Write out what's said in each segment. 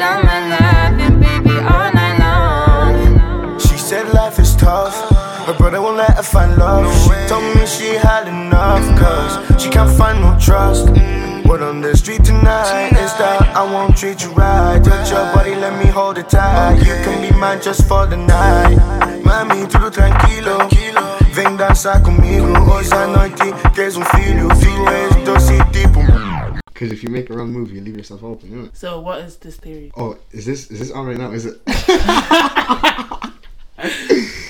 Summer loving, baby, all night long. She said life is tough. Her brother won't let her find love. She told me she had enough, cause she can't find no trust. Word on the street tonight is that I won't treat you right. Touch your body, let me hold it tight. You can be mine just for the night. Mami, tudo tranquilo. Vem dançar comigo. Hoje à noite queres um filho. Tu és doce tipo. Because if you make a wrong move, you leave yourself open, you know? So what is this theory? Oh, is this is this on right now? Is it?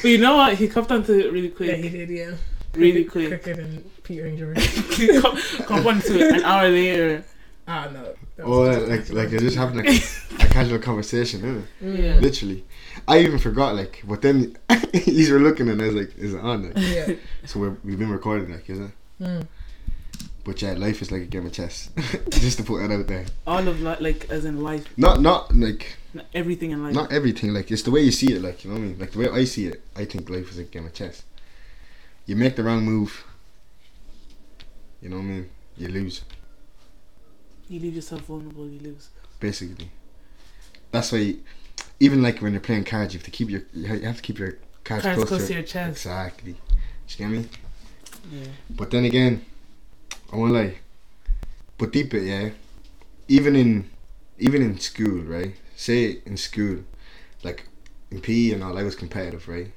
But you know what? He copped onto it really quick. Yeah, he did. Yeah, Really quick. Quicker than Peter and George. he come, come onto it an hour later. ah no. That Oh, was- like like they're just having a, a casual conversation, isn't it? Yeah. Literally. I even forgot, like, but then you were looking and I was like, is it on? Like, yeah. so we're, we've been recording, like, isn't it? Mm. But yeah, life is like a game of chess. just to put that out there. All of li- like as in life, Not not like not everything in life. not everything. Like it's the way you see it. Like you know what I mean. Like the way I see it, I think life is a game of chess. You make the wrong move. You know what I mean. You lose. you leave yourself vulnerable, you lose. basically. That's why, even like when you're playing cards, you have to keep your you have to keep your cards, Cards close, close to to your chest. Exactly. Do you get me? Yeah. But then again, I won't lie. But deep it, yeah. Even in, even in school, right? Say in school, like in PE and all, I was competitive, right?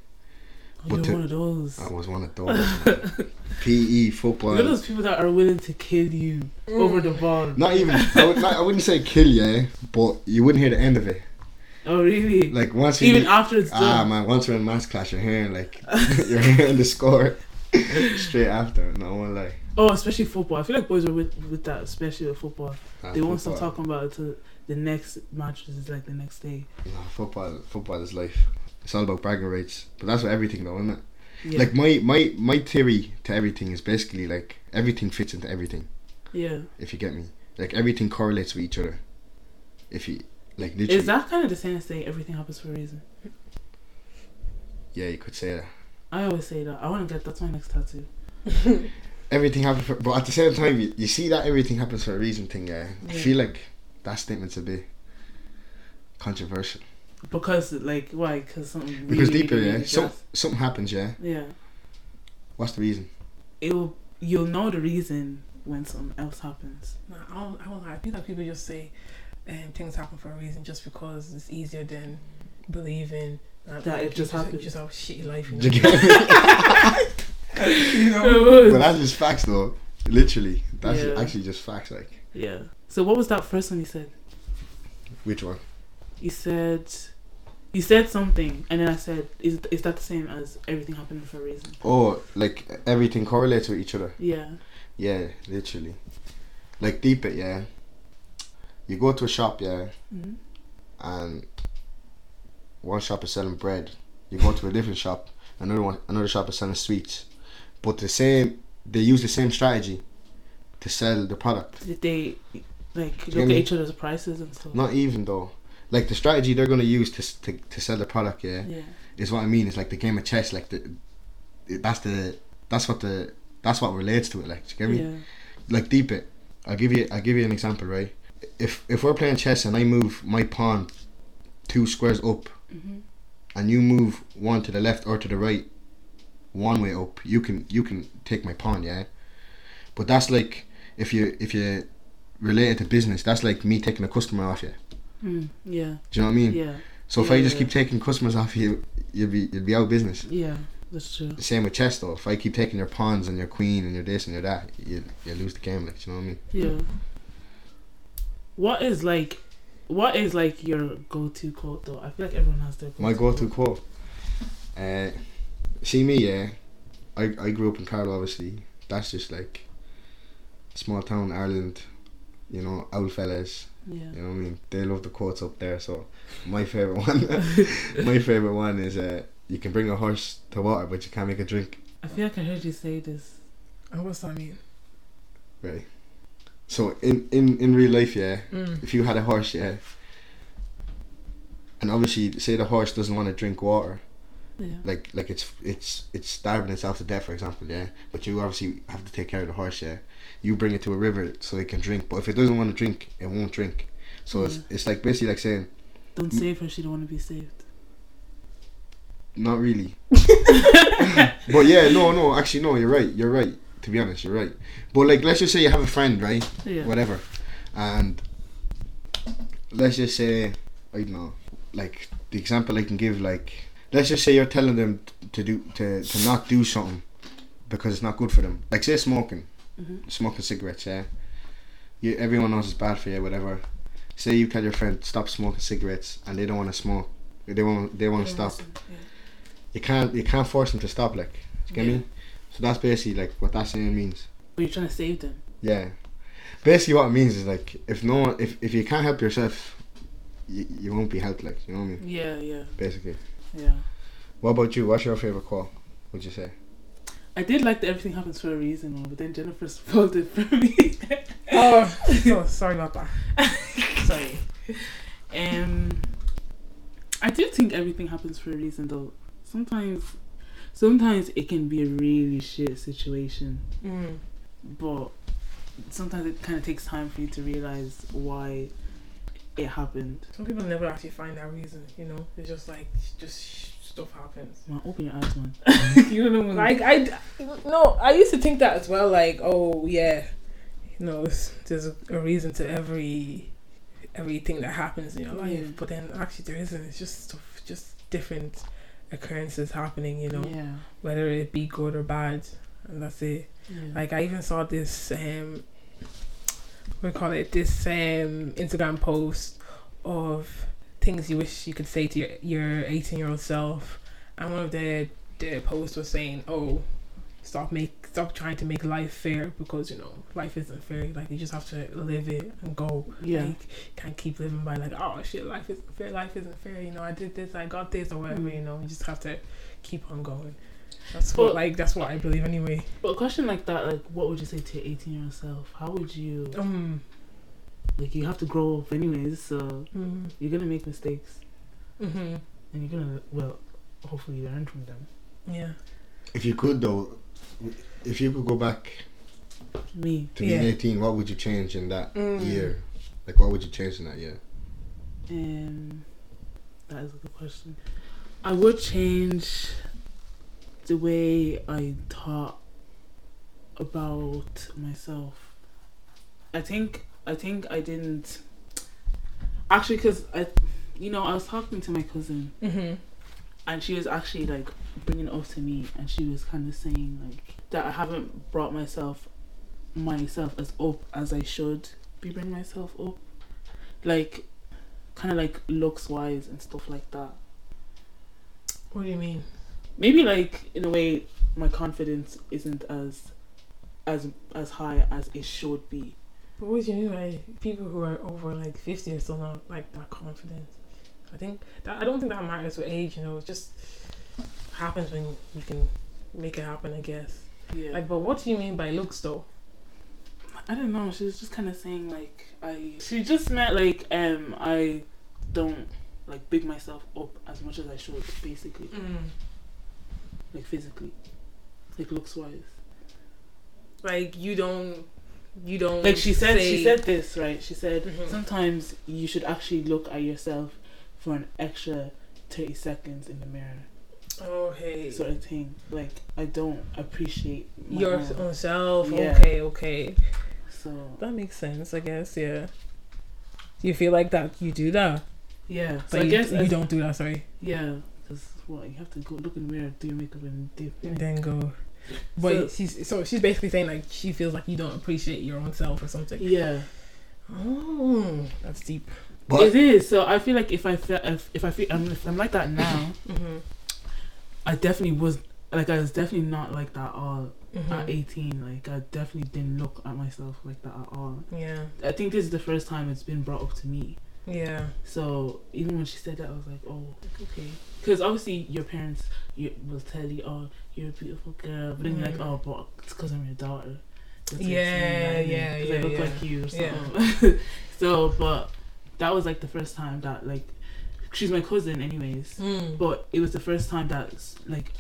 Oh, But to- one of those. I was one of those. PE, football. You're those people that are willing to kill you over the ball. Not even. I, would, not, I wouldn't say kill you, but you wouldn't hear the end of it. Oh really? Like once you Even after it's Ah done. man, once we're in mass class, you're hearing like you're hearing the score straight after. No, one lie. Oh, especially football. I feel like boys are with with that, especially with football. They won't stop talking about it till the next match is like the next day. Nah, football, football is life. It's all about bragging rights, but that's what everything though, isn't it? Yeah. Like my my my theory to everything is basically like everything fits into everything. yeah. If you get me, like everything correlates with each other. If you like, literally, Is that kind of the same as saying everything happens for a reason? yeah, you could say that. I always say that. I want to get that's my next tattoo. Everything happens, for, but at the same time, you, you see that everything happens for a reason thing. Yeah, I feel like that statement's a bit controversial. Because like why? Because something really, Because deeper, really, yeah. really So, drastic. something happens, yeah. yeah. What's the reason? It will. You'll know the reason when something else happens. Nah, I don't. I don't lie. I feel like people just say, um, things happen for a reason just because it's easier than believing that, That like, it just you happened. You just have shitty life. You you know? get me? you know? but that's just facts, though. Literally, that's Yeah. actually just facts. Like, Yeah. So what was that first one you said? which one? You said. You said something, and then I said, "Is is that the same as everything happening for a reason?" Oh, like everything correlates with each other. Yeah. Yeah, literally. Like deep it, yeah. You go to a shop, yeah, hmm and one shop is selling bread. You go to a different shop, another one, another shop is selling sweets. But the same, they use the same strategy to sell the product. Did they like look at each other's prices and stuff? Not even though. Like the strategy they're gonna use to to, to sell the product, yeah, Yeah. is what I mean. It's like the game of chess. Like the, that's the that's what the that's what relates to it. Like, do you get me? Yeah. like deep it. I'll give you I'll give you an example, right? If if we're playing chess and I move my pawn two squares up hmm and you move one to the left or to the right one way up, you can you can take my pawn, yeah? But that's like if you if you relate it to business, that's like me taking a customer off you. Mm, yeah. Do you know what I mean? Yeah. So if I just yeah. keep taking customers off you, you'll be you'll be out of business. Yeah. That's true. The same with chess though. If I keep taking your pawns and your queen and your this and your that, you you lose the game. Like, do you know what I mean? Yeah. What is like, what is like your go-to quote though? I feel like everyone has their go-to My go-to quote. Uh, see me, yeah. I I grew up in Carlow, obviously. That's just like small town Ireland. You know, old fellas. Yeah. You know what I mean? They love the quotes up there. So my favorite one, my favorite one is uh, you can bring a horse to water, but you can't make a drink. I feel like I heard you say this. And what's that mean? Right. So in in in real life, yeah. Mm. If you had a horse, yeah. And obviously, say the horse doesn't want to drink water. Yeah. like like it's it's it's starving itself to death for example yeah but you obviously have to take care of the horse yeah you bring it to a river so it can drink but if it doesn't want to drink it won't drink So it's Yeah. it's like basically like saying Don't save her. She don't want to be saved. not really. but yeah, no, no. Actually, no. You're right. You're right. To be honest, you're right. But like, let's just say you have a friend, right? Yeah. Whatever, and let's just say I don't know. Like the example I can give, like let's just say you're telling them to do to to not do something because it's not good for them. Like say smoking, Mhm. smoking cigarettes. Yeah, you, everyone knows it's bad for you. Whatever. Say you tell your friend stop smoking cigarettes, and they don't want to smoke. They want they want to stop. You can't you can't force them to stop. Like, you get Yeah. me? So that's basically like what that saying means. But you're trying to save them. Yeah. Basically, what it means is like if no one, if if you can't help yourself, you, you won't be helped. Like you know what I mean? Yeah, yeah, Basically. Yeah. What about you? What's your favorite quote? Would you say? I did like the everything happens for a reason one, but then Jennifer spoiled it for me. Oh, so, sorry about that. Sorry. Um, I do think everything happens for a reason, though. Sometimes, sometimes it can be a really shit situation, Mm. but sometimes it kind of takes time for you to realize why it happened. Some people never actually find that reason, you know? It's just like, just stuff happens. Man, open your eyes, man. you know Like, I, no, I used to think that as well, like, oh, yeah, you know, there's a, a reason to every, everything that happens in your life, Yeah. but then actually there isn't. It's just stuff, just different occurrences happening, you know? Yeah. Whether it be good or bad, and that's it. yeah. Like I even saw this um you call it? This um Instagram post of things you wish you could say to your your eighteen year old self. And one of the the posts was saying, Oh, stop make stop trying to make life fair because, you know, life isn't fair. Like you just have to live it and go. Yeah. Like can't keep living by like, oh shit, life isn't fair, life isn't fair, you know, I did this, I got this or whatever, Mm. you know, you just have to keep on going. That's But- what like that's what I believe anyway. But a question like that, like, what would you say to your 18 year old self? How would you, Um like, you have to grow up anyways, so mm, you're gonna make mistakes, hmm and you're gonna, well, hopefully learn from them. Yeah. If you could though, if you could go back Me, to being Yeah. eighteen, what would you change in that Mm. year? Like, what would you change in that year? um, that is a good question. I would change the way I thought about myself. I think I think I didn't actually because I, you know, I was talking to my cousin Mm-hmm. and she was actually like bringing up to me and she was kind of saying like that I haven't brought myself myself as up as I should be bringing myself up like kind of like looks wise and stuff like that What do you mean? Maybe like in a way my confidence isn't as as as high as it should be But what do you mean by people who are over like fifty are still not like that confident? I think that I don't think that matters with age. You know, it just happens when you can make it happen. I guess. yeah Like, but what do you mean by looks though? I don't know. She was just kind of saying like I. She just meant like um I don't like big myself up as much as I should, basically, like physically, like looks wise. Like you don't, you don't. Like she said, say- she said this right. She said Mhm. sometimes you should actually look at yourself for an extra thirty seconds in the mirror, Oh hey. sort of thing. Like I don't appreciate your own. own self. Yeah. Okay, okay. So That makes sense. I guess. Yeah. Do you feel like that you do that? yeah. So But I you, guess you don't do that. Sorry. Yeah, because what you have to go look in the mirror, do your makeup, and do. And then go. But So- she's so she's basically saying like she feels like you don't appreciate your own self or something. Yeah, Oh, that's deep. But it is. So I feel like if I feel if, if I feel I'm, if I'm like that now, Mm-hmm. I definitely was like I was definitely not like that at all Mm-hmm. at 18. Like I definitely didn't look at myself like that at all. Yeah, I think this is the first time it's been brought up to me. Yeah, So even when she said that, I was like, oh, okay. Because obviously your parents you, will tell you, oh, you're a beautiful girl, but then you're like, oh, but it's because I'm your daughter. That's Yeah, yeah, Because yeah, I look yeah. like you or Yeah. so, but that was like the first time that like she's my cousin, anyways. mm. But it was the first time that like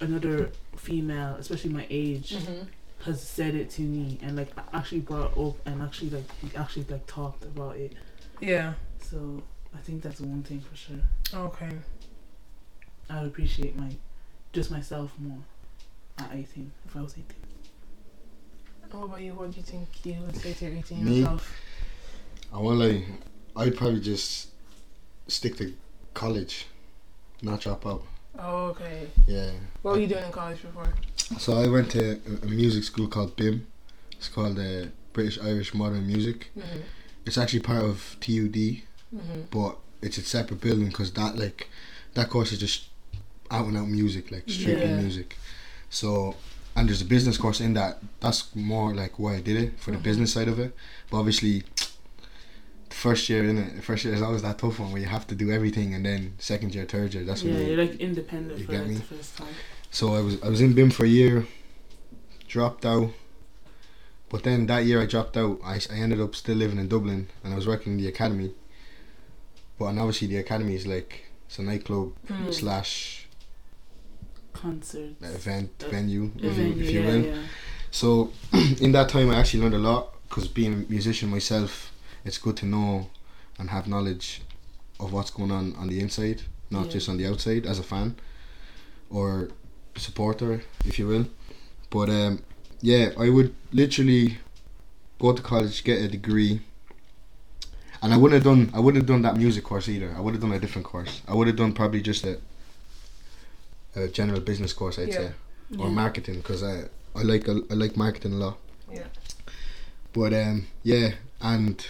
another female, especially my age, mm-hmm. has said it to me and like actually brought up and actually like actually like talked about it. Yeah. So I think that's one thing for sure. Okay. I would appreciate my just myself more at 18 if I was 18. What about you? What do you think you would say to your 18 Me? year self? I won't lie. I'd probably just stick to college, not drop out. Oh, okay. Yeah. What were you doing in college before? So I went to a- a music school called BIMM. It's called uh, British Irish Modern Music. Mm-hmm. It's actually part of TUD, Mm-hmm. but it's a separate building because that like that course is just out and out music, like strictly Yeah. music. So and there's a business course in that. That's more like why I did it for the Mhm. business side of it. But obviously, the first year in it, the first year is always that tough one where you have to do everything, and then second year, third year, that's yeah, when you, you're like independent you for get like me? the first time. So I was I was in BIMM for a year, dropped out, but then that year I dropped out. I, I ended up still living in Dublin and I was working in the academy. But and obviously the academy is like it's a nightclub Mm. slash concert event Uh, venue, if you, venue, if you yeah, will. yeah. So in that time I actually learned a lot because being a musician myself, it's good to know and have knowledge of what's going on on the inside, not Yeah. just on the outside as a fan or supporter, if you will. But um, yeah, I would literally go to college, get a degree, and I wouldn't have done I wouldn't have done that music course either. I would have done a different course. I would have done probably just a a general business course, I'd Yeah. say, or Yeah. marketing because I I like I like marketing a lot. Yeah. But um, yeah, and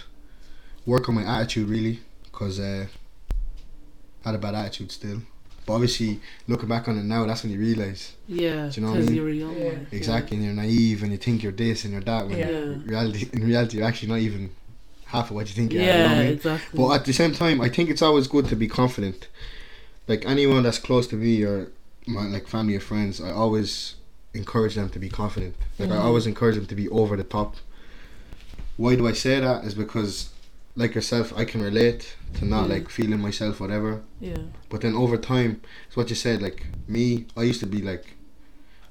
work on my attitude really, cause uh, I had a bad attitude still. But obviously, looking back on it now, that's when you realize Yeah, Do you know what I because mean? you were young. Yeah. like, exactly, and you're naive, and you think you're this and you're that. When Yeah. in reality, in reality, you're actually not even half of what you think. Yeah, you are, you know I mean? exactly. But at the same time, I think it's always good to be confident. Like anyone that's close to me or my like family or friends, I always encourage them to be confident. Like I Mhm. always encourage them to be over the top. Why do I say that? Is because, like yourself, I can relate to not Yeah. like feeling myself, whatever. yeah, But then over time, it's what you said. Like me, I used to be like,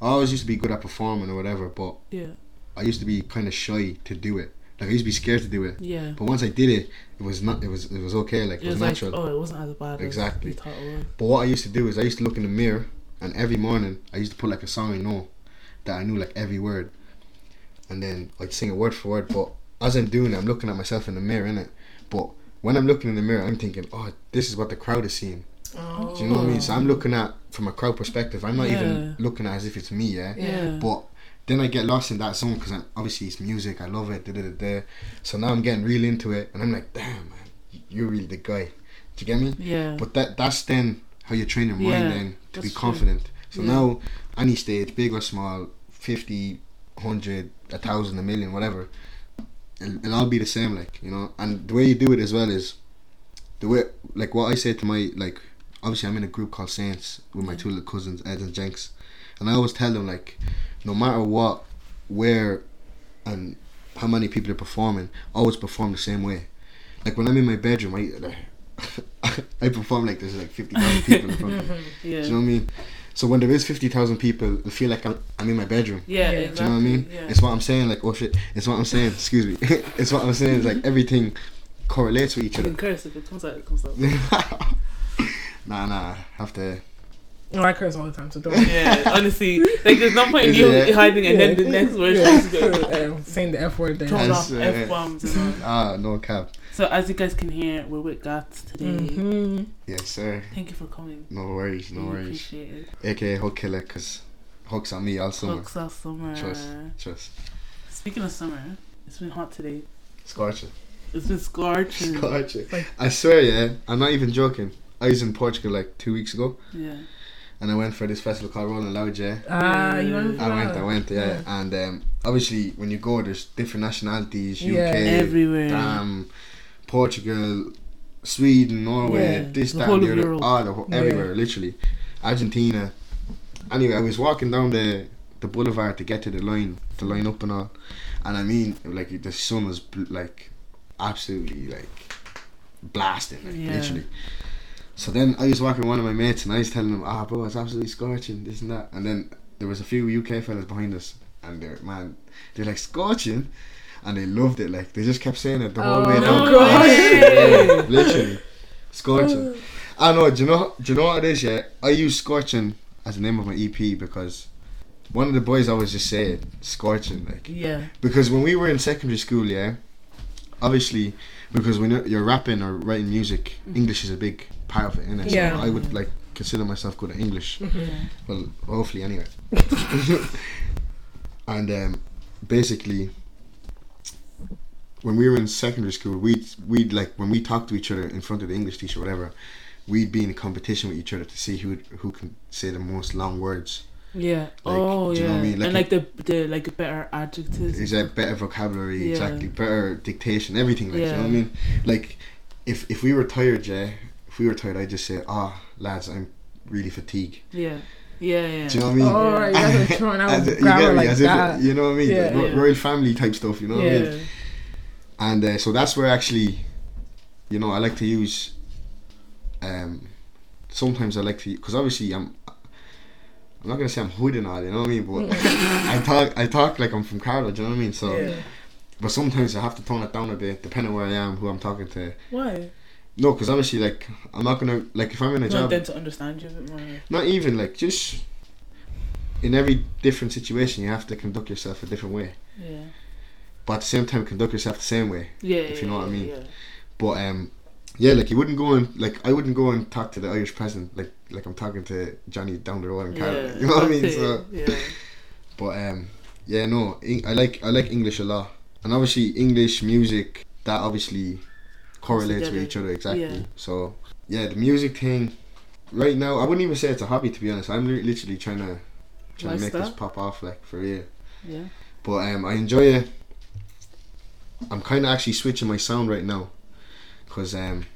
I always used to be good at performing or whatever, but yeah, I used to be kind of shy to do it. Like I used to be scared to do it. yeah. But once I did it, it was not. It was. It was okay. Like it, It was, was like, natural. oh, it wasn't as bad Exactly. as we thought it was. But what I used to do is I used to look in the mirror, and every morning I used to put like a song I know, that I knew like every word, and then I'd sing it word for word. But as I'm doing it, I'm looking at myself in the mirror, innit? But when I'm looking in the mirror, I'm thinking, oh, this is what the crowd is seeing. Oh. Do you know what I mean? So I'm looking at from a crowd perspective. I'm not even looking at it as if it's me, yeah. Yeah, But then I get lost in that zone because obviously it's music. I love it. Da, da, da, da. So now I'm getting real into it, and I'm like, damn, man, you're really the guy. Do you get me? yeah, But that that's then how you train your mind Yeah, then to be that's true. confident. So Yeah. now any stage, big or small, 50, 100, a thousand, a million, whatever, it'll, it'll all be the same. Like you know, and the way you do it as well is the way like what I say to my like. Obviously, I'm in a group called Saints with my two little cousins, Ed and Jenks, and I always tell them like, no matter what, where, and how many people are performing, always perform the same way. Like when I'm in my bedroom, I I perform like there's like fifty thousand people in front of me. yeah, Do you know what I mean? So when there is fifty thousand people, I feel like I'm, I'm in my bedroom. yeah, Yeah. exactly. Do you know what I mean? Yeah. It's what I'm saying. Like oh shit, it's what I'm saying. Excuse me. it's what I'm saying. It's like everything correlates with each you other. can curse if it comes out. It comes out. nah, nah. Have to. Oh, I curse all the time, so don't. yeah, honestly, like there's no point in you it? hiding and then the next word yeah. is go um, saying the F word there. throwing off uh, f bombs. Ah, no cap. So as you guys can hear, we're with Gats today. Mm-hmm. Yes, sir. Thank you for coming. No worries. No We worries. Appreciate it. AKA Hook Killer, cause hooks on me all summer. Hooks all summer. Trust. Trust. Speaking of summer, it's been hot today. Scorching. It's been scorching. Scorching. Like- I swear, yeah. I'm not even joking. I was in Portugal like two weeks ago, Yeah. and I went for this festival called Rolling Loud, yeah. Ah, you went for I went. I went, yeah. And um, obviously, when you go, there's different nationalities. UK, Yeah. Everywhere. um, Portugal, Sweden, Norway, Yeah. this, that, whole and of the other, all the, whole- Yeah. everywhere, literally. Argentina. Anyway, I was walking down the the boulevard to get to the line, to line up and all, and I mean, like the sun was bl- like absolutely like blasting, like, Yeah. literally. So then I was walking with one of my mates and I was telling him, ah, bro, it's absolutely scorching, this and that. And then there was a few UK fellas behind us and they're, man, they're like, scorching? And they loved it. Like they just kept saying it the whole Oh, way no down. gosh. Yeah, literally, scorching. I know. Do you know? Do you know what it is? Yeah, I use scorching as the name of my EP because one of the boys always just say it, scorching. Like Yeah. because when we were in secondary school, yeah, obviously because when you're, you're rapping or writing music, English is a big part of it, innit? Yeah. So I would like consider myself good at English. Yeah. Well, hopefully, anyway. and um, basically, when we were in secondary school, we'd we'd like when we talked to each other in front of the English teacher, or whatever, we'd be in a competition with each other to see who who can say the most long words. Yeah. Like, oh do you yeah. know what I mean? Like and like the the like better adjectives. Is that better vocabulary? Yeah. Exactly, better dictation, everything. Like, you know what I mean? Like, if if we were tired, yeah, if we were tired, I'd just say, "Ah, lads, I'm really fatigued." Yeah. Yeah. Yeah. Do you know what I mean? Oh, right, you guys are throwing out As, you grammar get me? like As if that. it, you know what I mean? Yeah. Like, Yeah. royal family type stuff. You know what I mean? And uh, so that's where actually, you know, I like to use. Um, sometimes I like to because obviously I'm. I'm not gonna say I'm hood and all, you know what I mean? But I talk, I talk like I'm from Carlow, do you know what I mean? So, Yeah. but sometimes I have to tone it down a bit, depending where I am, who I'm talking to. Why? No, because obviously, like, I'm not gonna like if I'm in a Want job, them to understand you a bit more. not even like just in every different situation, you have to conduct yourself a different way, Yeah. But at the same time, conduct yourself the same way. Yeah. If you know what I mean. Yeah. But um, yeah, like you wouldn't go and like I wouldn't go and talk to the Irish president like like I'm talking to Johnny down the road in Canada. Yeah. You know what I mean? So, yeah. but um, yeah, no, I like I like English a lot, and obviously English music that obviously correlates with each other exactly. Yeah. So yeah, the music thing. Right now, I wouldn't even say it's a hobby to be honest. I'm literally trying to trying to make this pop off like for real. Yeah. But um, I enjoy it. I'm kind of actually switching my sound right now, cause um,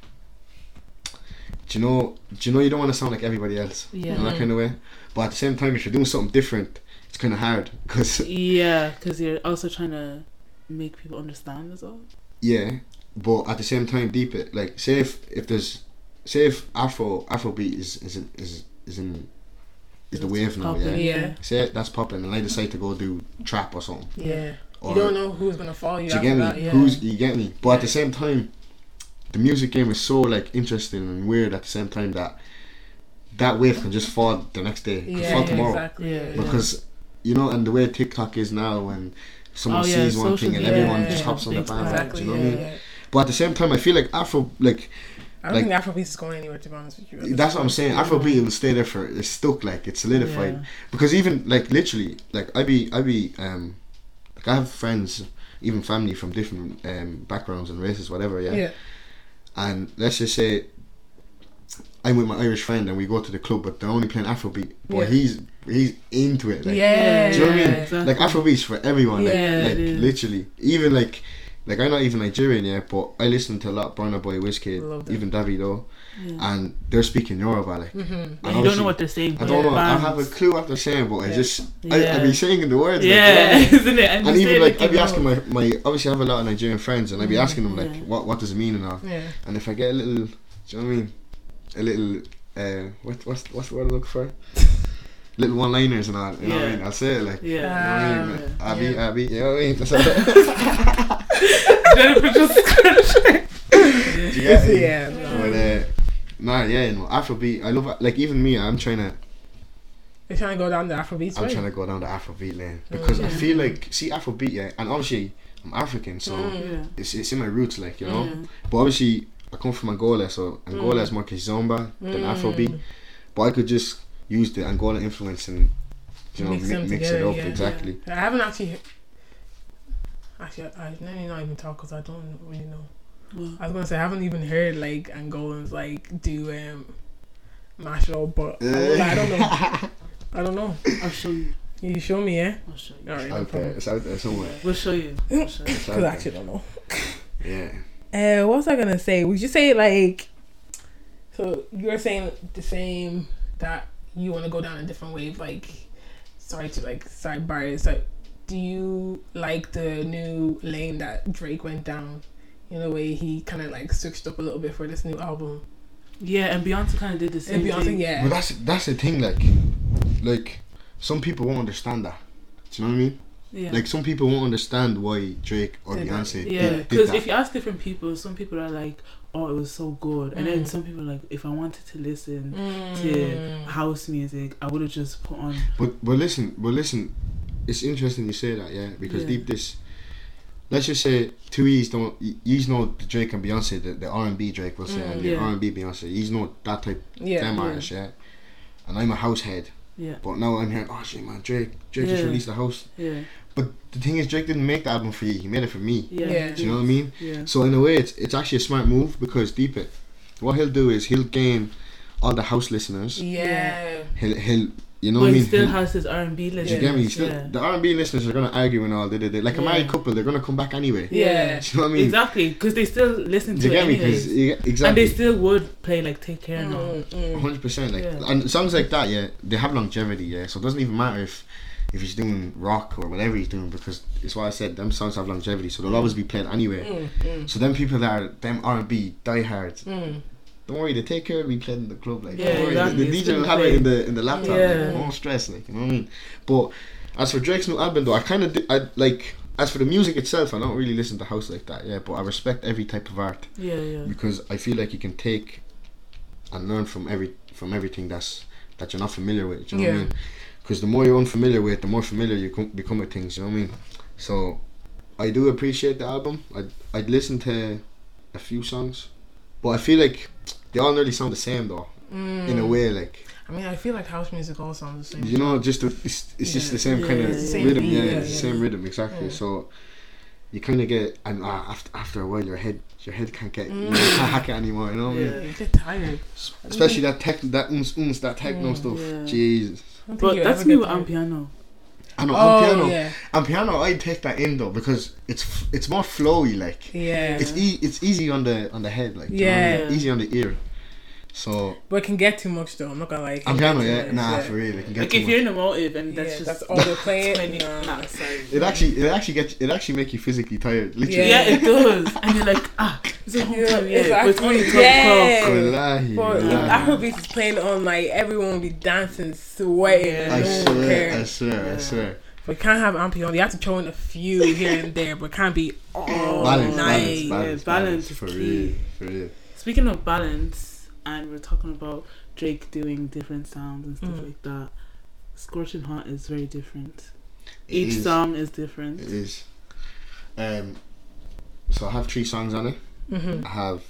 do you know, do you know you don't want to sound like everybody else Yeah. in that kind of way. But at the same time, if you're doing something different, it's kind of hard, cause Yeah, because you're also trying to make people understand as well. yeah. But at the same time, deep it like say if if there's say if Afro Afrobeat is is is is in is the wave now, yeah. Popping, Yeah. Say that's popping, and I decide to go do trap or something. Yeah. You don't know who's gonna follow you you get me? that. Yeah. Who's you get me? But at the same time, the music game is so like interesting and weird at the same time that that wave can just fall the next day, can yeah, fall yeah, tomorrow. exactly. Yeah, Yeah. Because you know, and the way TikTok is now, when someone Oh, yeah, sees one thing and everyone yeah, just hops on the bandwagon. Exactly. You know yeah, what I mean? yeah. But at the same time, I feel like Afro, like I don't Like- think Afrobeat is going anywhere. To be honest with you. that's what I'm saying. Afrobeat will stay there for it's stuck, like it's solidified. Yeah. Because even like literally, like I be I be um, like I have friends, even family from different um backgrounds and races, whatever. Yeah. and let's just say I'm with my Irish friend and we go to the club, but they're only playing Afrobeat. But Yeah. he's he's into it. Like, Yeah. Do you know what I mean? exactly. Like Afrobeat's for everyone. Like, Yeah, like it is. literally, even like. Like I'm not even Nigerian yet, but I listen to a lot of Burna Boy, Wizkid, even Davido, Yeah. and they're speaking Yoruba. Like, Mm-hmm. and you don't know what they're saying. I don't know. I have a clue what they're saying, but I Yeah. just I, I Yeah. be saying the words. like, Yeah, you isn't it? and even like I'd be asking my, my obviously I have a lot of Nigerian friends, and I'd be asking them like Yeah. what what does it mean and all. Yeah. And if I get a little, do you know what I mean? A little, uh, what what's what's the word I look for? little one-liners and all. You know what I mean? I'll say it like. Yeah. You know what I mean? Abby, yeah. Abby, you know what I mean? That's all. Jennifer just scratching. Do you get? Yeah. no. But uh, nah, yeah, you know, Afrobeat. I love like even me. I'm trying to You're trying to go down the Afrobeat I'm way. trying to go down the Afrobeat lane because I Yeah. feel like see Afrobeat, yeah, and obviously I'm African, so Mm. Yeah. it's it's in my roots, like you know. Yeah. But obviously I come from Angola, so Angola is more kizomba than Mm. Afrobeat. But I could just use the Angola influence and you know Mix mix, mix together, it up yeah. exactly. I haven't actually. Actually, I, I let me not even talk because I don't really know. Well, I was gonna say I haven't even heard like Angolans like do um mash it up, but I, don't- I don't know. I don't know. I'll show you. You show me, yeah. I'll show you. Alright, no Out there, problem. it's out there somewhere. We'll show you. We'll show you. Because I actually don't know. Yeah. Uh, what was I gonna say? Would you say like, so you're saying the same that you want to go down a different wave? Like, sorry to like side bars. Like, do you like the new lane that Drake went down? In a way, he kind of like switched up a little bit for this new album. Yeah, and Beyonce kind of did the same And Beyonce, thing. yeah, But that's that's the thing, like, like some people won't understand that. Do you know what I mean? Yeah. Like some people won't understand why Drake or Did that. Beyonce yeah, did, did because if you ask different people, some people are like, "Oh, it was so good," and then Mm. some people like, "If I wanted to listen Mm. to house music, I would have just put on." But but listen, but listen, it's interesting you say that, yeah, because Yeah. deep this. Let's just say two E's don't you know the Drake and Beyonce, the, the R and B Drake will say, Mm, and the yeah. R and B Beyonce. He's know that type Yeah. them yeah. artists, yeah. And I'm a house head, Yeah, but now I'm hearing, oh shit, man, Drake, Drake just released a house. yeah, But the thing is, Drake didn't make the album for you. He made it for me. yeah. Yeah. Do you know what I mean? Yeah, So in a way, it's it's actually a smart move because deep it, what he'll do is he'll gain all the house listeners. Yeah. He'll he'll you know but what I mean. still He'll- has his R and B listeners. list. you get me? Still, Yeah. The R and B listeners are gonna argue and all. They, they, they, like a married couple, they're gonna come back anyway. Yeah. Do you know what I mean? Exactly, because they still listen Do to you it get me? anyways. 'Cause you- and they still would play like "Take Care" now. Mm, mm. hundred percent. Like Yeah. and songs like that, yeah, they have longevity. Yeah, so it doesn't even matter if if he's doing rock or whatever he's doing because it's what I said. Them songs have longevity, so they'll always be played anyway. Mm, mm, So them people that are them R and B diehards, mm. don't worry, they take care of me playing in the club. Like, Yeah, don't worry, exactly, the, the DJ will have it in the in the laptop. Yeah. Like, no stress, like you know what I mean. But as for Drake's new album, though, I kind of I like. As for the music itself, I don't really listen to house like that. Yeah, but I respect every type of art Yeah, yeah, because I feel like you can take and learn from every from everything that's that you're not familiar with. You know what I Yeah. mean? Because the more you're unfamiliar with, the more familiar you com- become with things. You know what I mean? So I do appreciate the album. I'd I'd listen to a few songs, but I feel like they all nearly sound the same though. In a Mm. way, like I mean, I feel like house music all sounds the same. you know, just the, it's, it's just the same Yeah, kind of yeah, yeah. Same rhythm. beat, Yeah, yeah, it's the same rhythm exactly. Yeah. So you kind of get and uh, after after a while, your head your head can't get you Mm. can't hack it anymore. You know what I mean? Yeah. You get tired. Especially that tech, that uns, uns, that techno Mm, stuff. yeah. Jesus. I don't think But that's me with tired. amapiano. I know Oh amapiano, yeah, amapiano, I take that in though because it's it's more flowy. Like yeah. it's e- it's easy on the on the head. Like do you know what I mean? Yeah. easy on the ear. So but it can get too much though. I'm not gonna lie. I'm on piano, get too yeah, nah, yeah. for real, it can get Like too if you're in a motive and that's yeah, just that's all they're playing. playing. Nah. Nah, sorry. It actually, it actually gets, it actually make you physically tired. Literally. Yeah, it does, and you're like, ah, it's a whole Yeah, time, yeah, but it's only exactly. twelve Yeah. o'clock. Wallahi, But if wallahi. Afrobeat is playing on, like everyone will be dancing, sweating, I and no one swear, I cares. swear, I Yeah. swear. But can't have amapiano. You have to throw in a few here and there, but can't be all balance, night. balance, balance, Yeah, balance is for key. real, for real. Speaking of balance, and we're talking about Drake doing different sounds and stuff Mm. like that. Scorching Hot is very different. It Each is- song is different. It is. Um, so I have three songs on it. Mm-hmm. I have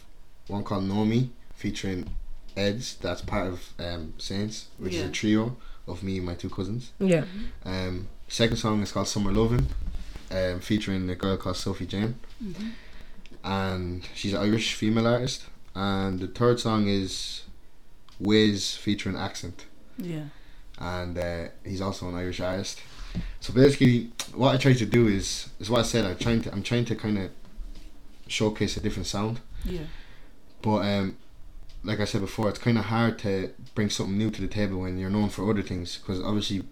one called Know Me featuring Eds, that's part of um, Saints, which is a trio of me and my two cousins. Yeah. Um, second song is called Summer Lovin', um, featuring a girl called Sophie Jane, Mhm. and she's an Irish female artist. And the third song is Wiz featuring Accent, Yeah. and uh, he's also an Irish artist. So basically, what I try to do is is what I said. I'm trying to I'm trying to kind of showcase a different sound. Yeah. But um, like I said before, it's kind of hard to bring something new to the table when you're known for other things. Because obviously,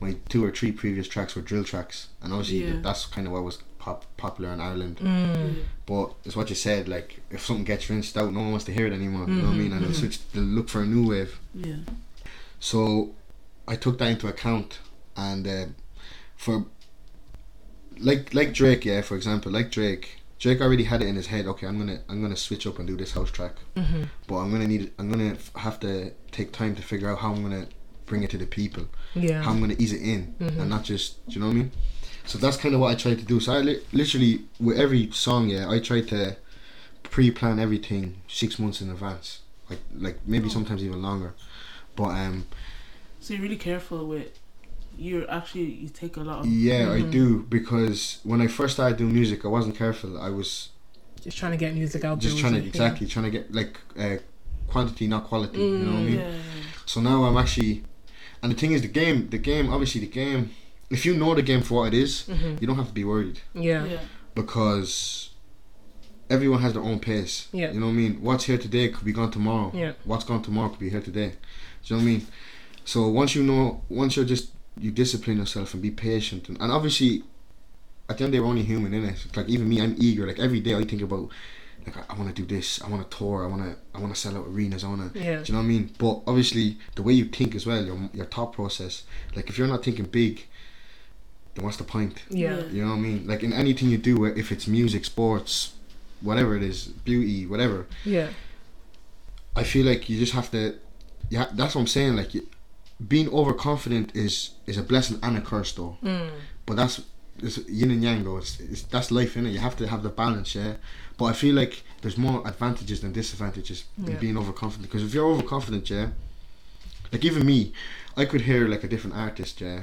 my two or three previous tracks were drill tracks, and obviously Yeah. that's kind of what was pop popular in Ireland. Mm. But it's what you said. Like if something gets rinsed out, no one wants to hear it anymore. You know what I Mhm, mean? And they'll mhm. switch. They'll look for a new wave. Yeah. So I took that into account, and uh, for like like Drake, yeah, for example, like Drake. Drake already had it in his head. Okay, I'm gonna I'm gonna switch up and do this house track. Mm-hmm. but I'm gonna need I'm gonna f- have to take time to figure out how I'm gonna bring it to the people, Yeah. how I'm gonna ease it in, Mhm. and not just do you know what I mean. So that's kind of what I try to do. So I li- literally with every song, yeah, I try to pre-plan everything six months in advance, like like maybe Oh. sometimes even longer. But um, So you're really careful with. You're actually you take a lot of. yeah, I Mhm. do because when I first started doing music, I wasn't careful. I was Just trying to get music out just trying to was it? exactly trying to get like uh, quantity, not quality. you know what I Mm. mean? Yeah. So now I'm actually, and the thing is, the game, the game, obviously, the game. If you know the game for what it is, Yeah. Mhm. you don't have to be worried Yeah. Yeah. because everyone has their own pace. Yeah. You know what I mean? What's here today could be gone tomorrow. Yeah. What's gone tomorrow could be here today. Do you know what I mean? So once you know, once you're just you discipline yourself and be patient, and, and obviously, at the end they we're only human in it. Like even me, I'm eager. Like every day I think about. Like I, I want to do this. I want to tour. I want to. I want to sell out arenas. I want to. Yeah. Do you know what I mean? But obviously, the way you think as well, your your thought process. Like if you're not thinking big, then what's the point? Yeah. Yeah. You know what I mean? Like in anything you do, if it's music, sports, whatever it is, beauty, whatever. Yeah. I feel like you just have to. Yeah, that's what I'm saying. Like, you, being overconfident is is a blessing and a curse, though. Mm. But that's it's yin and yang, though. It's, it's that's life, innit? You have to have the balance, yeah. But I feel like there's more advantages than disadvantages in being overconfident. Because if you're overconfident, yeah, like even me, I could hear like a different artist, yeah,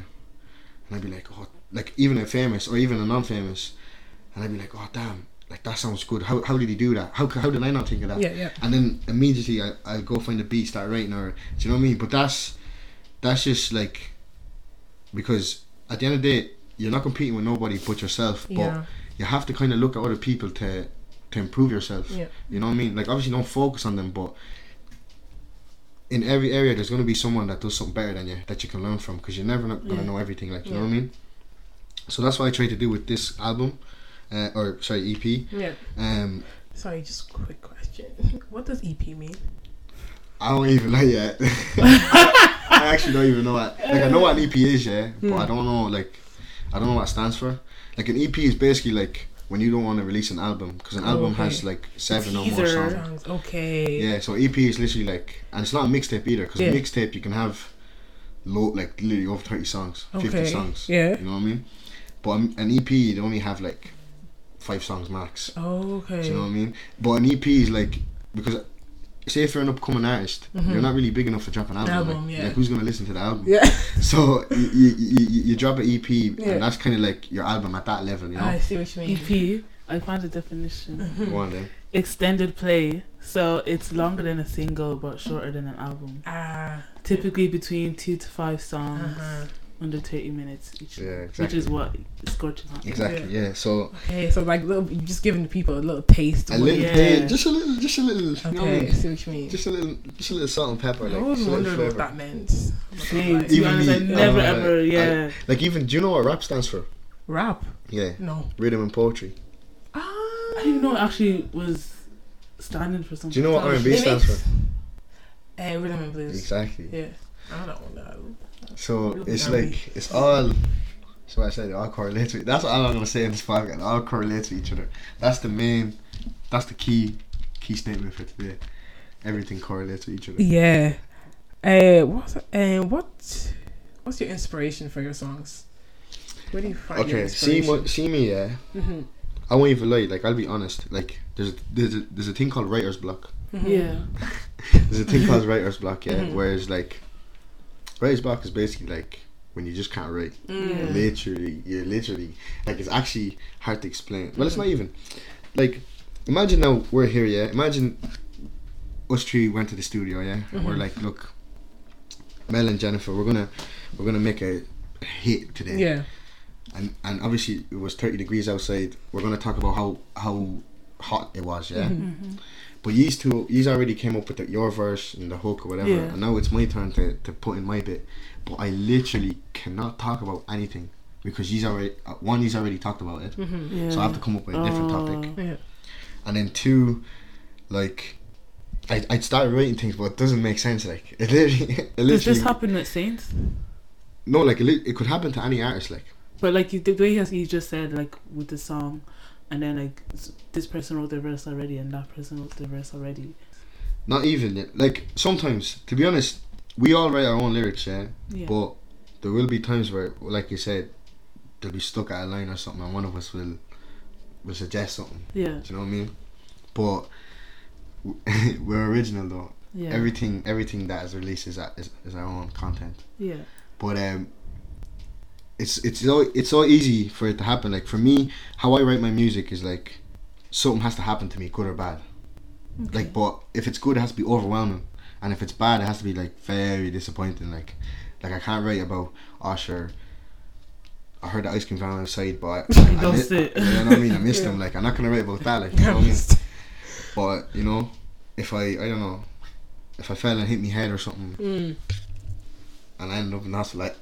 and I'd be like, oh, like even a famous or even a non-famous, and I'd be like, oh damn, like that sounds good. How, how did he do that? How, how did I not think of that? Yeah. Yeah. and then immediately I I go find a beat, start writing, or do you know what I mean? But that's that's just like because at the end of the day, you're not competing with nobody but yourself. But Yeah. you have to kind of look at other people to to improve yourself. Yeah. You know what I mean? Like obviously don't focus on them, but in every area there's going to be someone that does something better than you that you can learn from because you're never not going to Yeah. know everything. Like you know what I mean? So that's what I try to do with this album, uh, or sorry EP. Yeah. Um, Sorry, just quick question. What does EP mean? I don't even know yet. I actually don't even know what. Like I know what an EP is, yeah, but I don't know like I don't know what it stands for. Like an EP is basically like when you don't want to release an album because an Oh, album okay. has like seven or more teaser. songs. Okay. Yeah, so EP is literally like, and it's not a mixtape either because Yeah. a mixtape you can have low like literally over thirty songs, fifty songs. yeah. you know what I mean. But an an EP you only have like five songs max. Okay. Do you know what I mean? But an EP is like because say if you're an upcoming artist, you're not really big enough to drop an album. Mm-hmm. Album, like, yeah. like, who's gonna listen to the album? Yeah. So you, you, you, you drop an EP Yeah. and that's kind of like your album at that level, you know. I see what you mean. EP. I found the definition. Go on then. Extended play. So it's longer than a single but shorter than an album. Ah. Typically between two to five songs, Uh-huh. Under thirty minutes each. Yeah, Which is what Scorches on. Exactly. Yeah. So Okay, so like little, you're just giving the people a little taste. a of what little, you- Yeah. bit- just a little, just a little. You know what I mean? see what you mean. Just a little, just a little salt and pepper. I Like, always just wondered what that meant. I'm not gonna Same. lie. Even honest, me, I never uh, ever. I- Yeah. Like even, do you know what rap stands for? Rap? Yeah, No. rhythm and poetry. Ah. I didn't know it actually was standing for something. Do you know what R and B stands makes- for? Uh, rhythm and blues. Exactly. Yeah. I don't know. So it's like it's all. So I said it all correlates. With, that's all I'm gonna say in this podcast. It all correlates with each other. That's the main. That's the key, key statement for today. Everything correlates with each other. Yeah. Uh, what? Uh, what? What's your inspiration for your songs? Where do you find your Okay, see, inspiration? mo- see me, yeah. hmm I won't even lie. Like I'll be honest. Like there's there's a, there's a thing called writer's block. Yeah. There's a thing called writer's block, yeah. Mhm. Whereas like, writer's block is basically like when you just can't write. Mm. Literally, you're literally like it's actually hard to explain. Well, it's not even like imagine now we're here, yeah. Imagine us three went to the studio, yeah, and we're like, look, Mel and Jennifer, we're gonna we're gonna make a hit today, Yeah. and and obviously it was thirty degrees outside. We're gonna talk about how how hot it was, yeah. Mm-hmm. But these two, these already came up with the, your verse and the hook or whatever, Yeah. and now it's my turn to, to put in my bit. But I literally cannot talk about anything because he's already uh, one, he's already talked about it, Mm-hmm. Yeah. so I have to come up with a different topic. Oh. Yeah. And then two, like, I I'd start writing things, but it doesn't make sense. Like it literally, it Does literally this happen with Saints? no, like it, it could happen to any artist. Like But like the way you you just said, like with the song, and then like this person wrote the verse already, and that person wrote the verse already. not even yet. like sometimes, to be honest, we all write our own lyrics, yeah. Yeah. But there will be times where, like you said, they'll be stuck at a line or something, and one of us will will suggest something. yeah. Do you know what I mean? But we're original though. Yeah. Everything everything that is released is, is is our own content. yeah. But um, it's it's so it's so easy for it to happen. Like for me, how I write my music is like something has to happen to me, good or bad. Like, but if it's good, it has to be overwhelming, and if it's bad, it has to be like very disappointing. Like, like I can't write about oh sure. I heard the ice cream van outside, but I, I, I lost it. You know what I mean? I missed them. Like I'm not gonna write about that. Like you know what I mean? But you know, if I I don't know, if I fell and hit me head or something, Mm. and I ended up in the hospital, like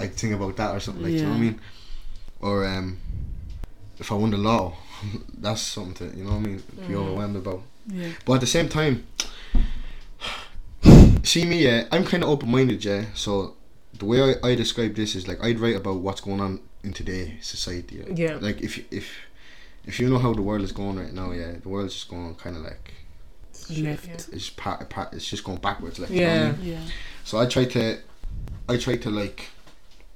I think about that or something. Like you know what I mean? Or um, if I won the law, that's something to you know what I mean. Be Mm. overwhelmed about. Yeah. But at the same time, see me, yeah, I'm kind of open minded, yeah. So the way I, I describe this is like I'd write about what's going on in today's society. Yeah. Like if if if you know how the world is going right now, yeah, the world's just going kind of like Left. Yeah. it's just pa- pa- it's just going backwards. Like you know I Yeah. mean? Yeah. So I try to, I try to like,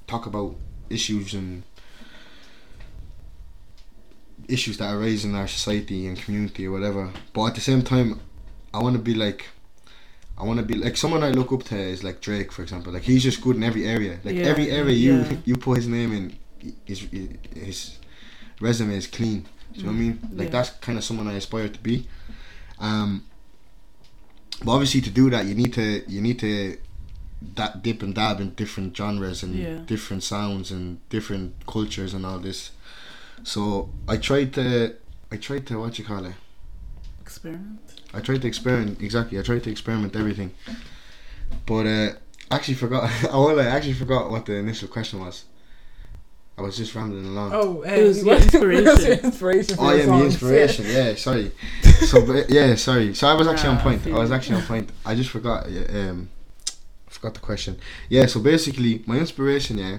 talk about issues and issues that arise in our society and community or whatever. But at the same time, I want to be like, I want to be like someone I look up to is like Drake, for example. Like he's just good in every area. Like Yeah, every area you yeah. you put his name in, his his resume is clean. Do you know what I mean? Like Yeah. that's kind of someone I aspire to be. Um, but obviously to do that, you need to you need to that dip and dab in different genres and Yeah. different sounds and different cultures and all this. So I tried to I tried to what you call it. Experiment. I tried to experiment exactly. I tried to experiment everything, but uh, actually forgot. I well, I actually forgot what the initial question was. I was just rambling along. Oh, uh, It was your inspiration. inspiration. For Oh your yeah, my songs? inspiration. Yeah, sorry. So but, yeah, sorry. So I was actually on point. I was actually on point. I just forgot. Um, I forgot the question. Yeah. So basically, my inspiration, yeah,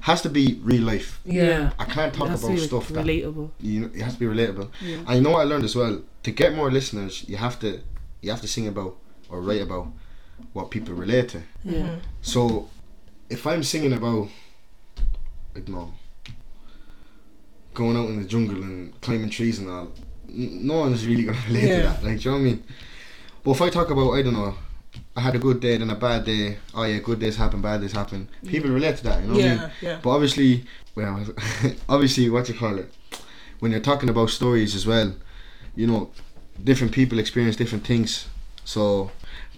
has to be real life. Yeah. I can't talk has to about be, like, stuff that relatable. you know. It has to be relatable. Yeah. I know what I learned as well. To get more listeners, you have to you have to sing about or write about what people relate to. Yeah. Mhm. So if I'm singing about, I don't know, going out in the jungle and climbing trees and all, n- no one's really gonna relate Yeah. to that. Like, do you know what I mean? But if I talk about, I don't know, I had a good day, then a bad day. Oh yeah, good days happen, bad days happen. People relate to that. You know what I mean? Yeah, yeah. But obviously, well, obviously, what you call it, when you're talking about stories as well, you know, different people experience different things. So,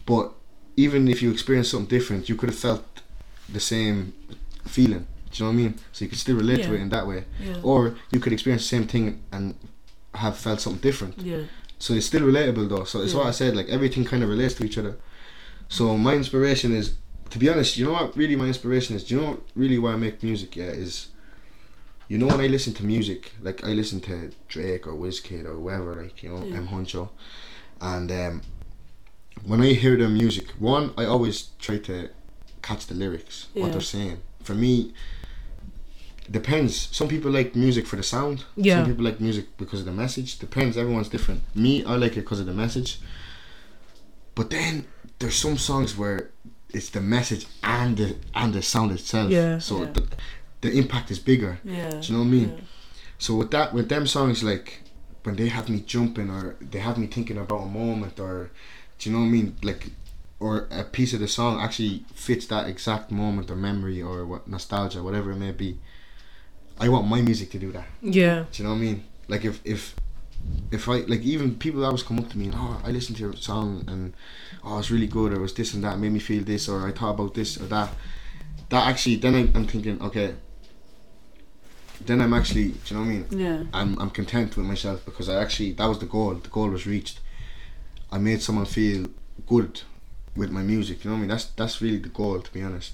but even if you experience something different, you could have felt the same feeling. Do you know what I mean? So you could still relate to it in that way, Yeah. or you could experience the same thing and have felt something different. yeah. So it's still relatable though. So it's what I said. Like everything kind of relates to each other. So my inspiration is, to be honest, you know what really my inspiration is. Do you know really why I make music? Yeah, is. You know when I listen to music, like I listen to Drake or Wizkid or whoever, like you know Yeah. M Huncho, and um, when I hear their music, one I always try to catch the lyrics, what they're saying. For me, depends. Some people like music for the sound. Yeah. Some people like music because of the message. Depends. Everyone's different. Me, I like it because of the message. But then there's some songs where it's the message and the and the sound itself. Yeah. So Yeah. The, the impact is bigger. Yeah. Do you know what I mean? Yeah. So with that, with them songs, like when they have me jumping or they have me thinking about a moment or, do you know what I mean? Like, or a piece of the song actually fits that exact moment or memory or what nostalgia, whatever it may be. I want my music to do that. Yeah. Do you know what I mean? Like if if if I like even people that always come up to me and oh I listened to your song and oh it's really good or it was this and that made me feel this or I thought about this or that. That actually then I, I'm thinking okay. Then I'm actually do you know what I mean? Yeah. I'm I'm content with myself because I actually that was the goal. The goal was reached. I made someone feel good with my music. You know what I mean? That's that's really the goal to be honest.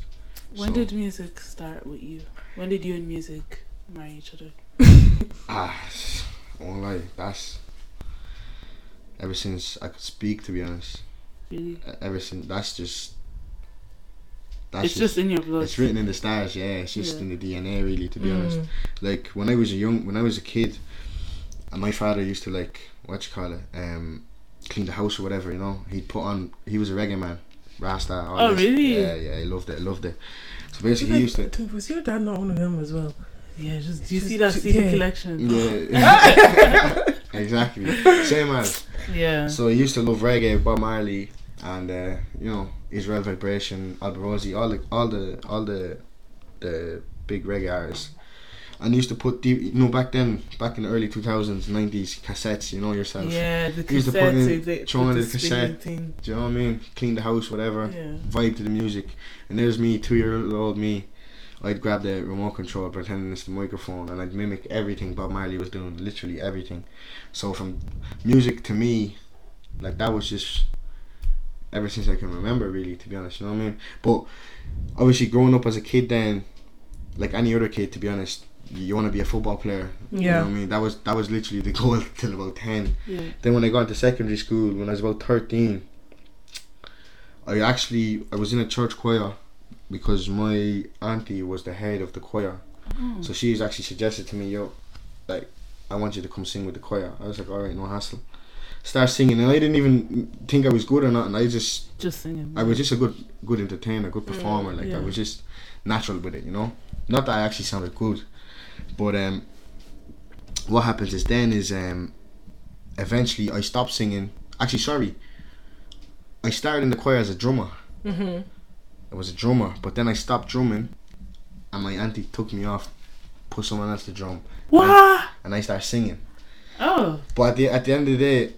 When So- did music start with you? When did you and music marry each other? Ah, won't lie. That's ever since I could speak. To be honest, Really? Ever since that's just that's it's just in your blood. it's written in the stars. Yeah, it's just Yeah. in the DNA. Really, to be Mm. honest. Like when I was a young, when I was a kid, and my father used to like what you call it, um, clean the house or whatever. You know, he'd put on. He was a reggae man, Rasta. Oh, this. really? Yeah, yeah. I loved it. Loved it. So basically, he used to. Was your dad not one of them as well? Yeah, just do you Just- see that just- CD yeah. collection? Yeah. exactly. Same as. Yeah. So he used to love reggae, Bob Marley, and uh, you know Israel Vibration, Alborosie, all the all the all the the big reggae artists. And he used to put deep, you know, back then, back in the early two thousands, nineties cassettes. You know yourself. Yeah, the Used to put in- cassettes, the, throw in the, the cassette. thing. Do you know what I mean? Clean the house, whatever. Yeah. Vibe to the music. And there's me, two year old me. I'd grab the remote control, pretending it's the microphone, and I'd mimic everything Bob Marley was doing, literally everything. So from music to me, like that was just ever since I can remember, really, to be honest. You know what I mean? But obviously, growing up as a kid, then, like any other kid, to be honest, you want to be a football player. Yeah. You know what I mean? That was that was literally the goal till about ten. Yeah. Then when I got into secondary school, when I was about thirteen, I actually I was in a church choir because my auntie was the head of the choir. Oh. So she's actually suggested to me, yo, like, I want you to come sing with the choir. I was like, all right, no hassle. Start singing, and I didn't even think I was good or not, and I just, Just singing. I was just a good, good entertainer, good performer. like yeah. I was just natural with it, you know. Not that I actually sounded good, but um, what happens is then is um, eventually I stopped singing. Actually, sorry, I started in the choir as a drummer. Mm-hmm. I was a drummer, but then I stopped drumming, and my auntie took me off, put someone else to drum, What? and I started singing. Oh, But at the at the end of the day,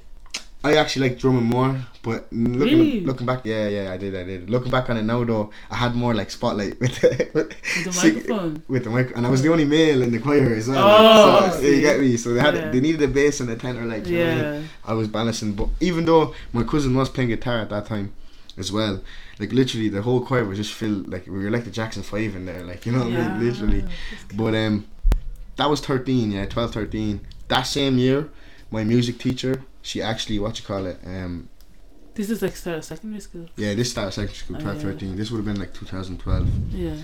I actually like drumming more. But looking Really? looking back, yeah, yeah, I did, I did. Looking back on it now, though, I had more like spotlight with the, with, with the sing- microphone. with the mic, and I was the only male in the choir as well. Oh, so, you get me. So they had Yeah. they needed a bass and a tenor, like you know I mean? Yeah. I was balancing, but even though my cousin was playing guitar at that time as well, like literally the whole choir was just filled like we were like the Jackson Five in there, like you know what I mean, literally. But um, that was thirteen, yeah, 12, 13. That same year, my music teacher, she actually what you call it, um, This is like start of secondary school. yeah, this started secondary school, Oh, 12, yeah. 13. This would have been like two thousand twelve. Yeah.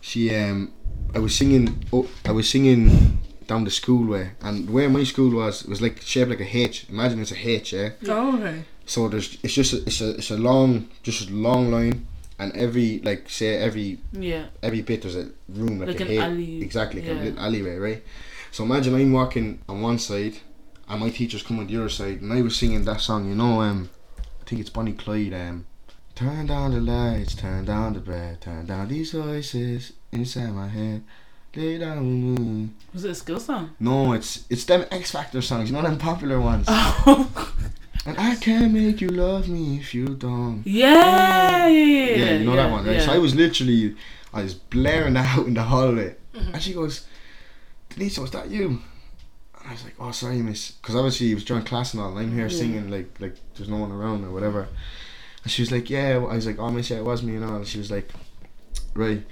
She um, I was singing, oh, I was singing down the school way, and where my school was was like shaped like a H. Imagine it's a H, yeah. Oh, okay. So there's it's just a, it's a it's a long just a long line, and every like say every Yeah. every bit there's a room like, Like a an alley, exactly like yeah. a little alleyway, right? So imagine I'm walking on one side, and my teacher's coming on the other side, and I was singing that song, you know, um, I think it's Bonnie Clyde, um, turn down the lights, turn down the bed, turn down these voices inside my head, lay down with me. Was it a skill song? No, it's it's them X Factor songs, you know them popular ones. Oh. And I can't make you love me if you don't. yeah, yeah, yeah. Yeah, you know that yeah, one, right? Yeah. So I was literally, I was blaring that out in the hallway, mm-hmm. and she goes, "Denise, was that you?" And I was like, "Oh, sorry, miss," because obviously it was during class and all, and I'm here singing like like there's no one around or whatever. And she was like, "Yeah," I was like, "Oh, miss, yeah, it was me," and all. And she was like, "Right,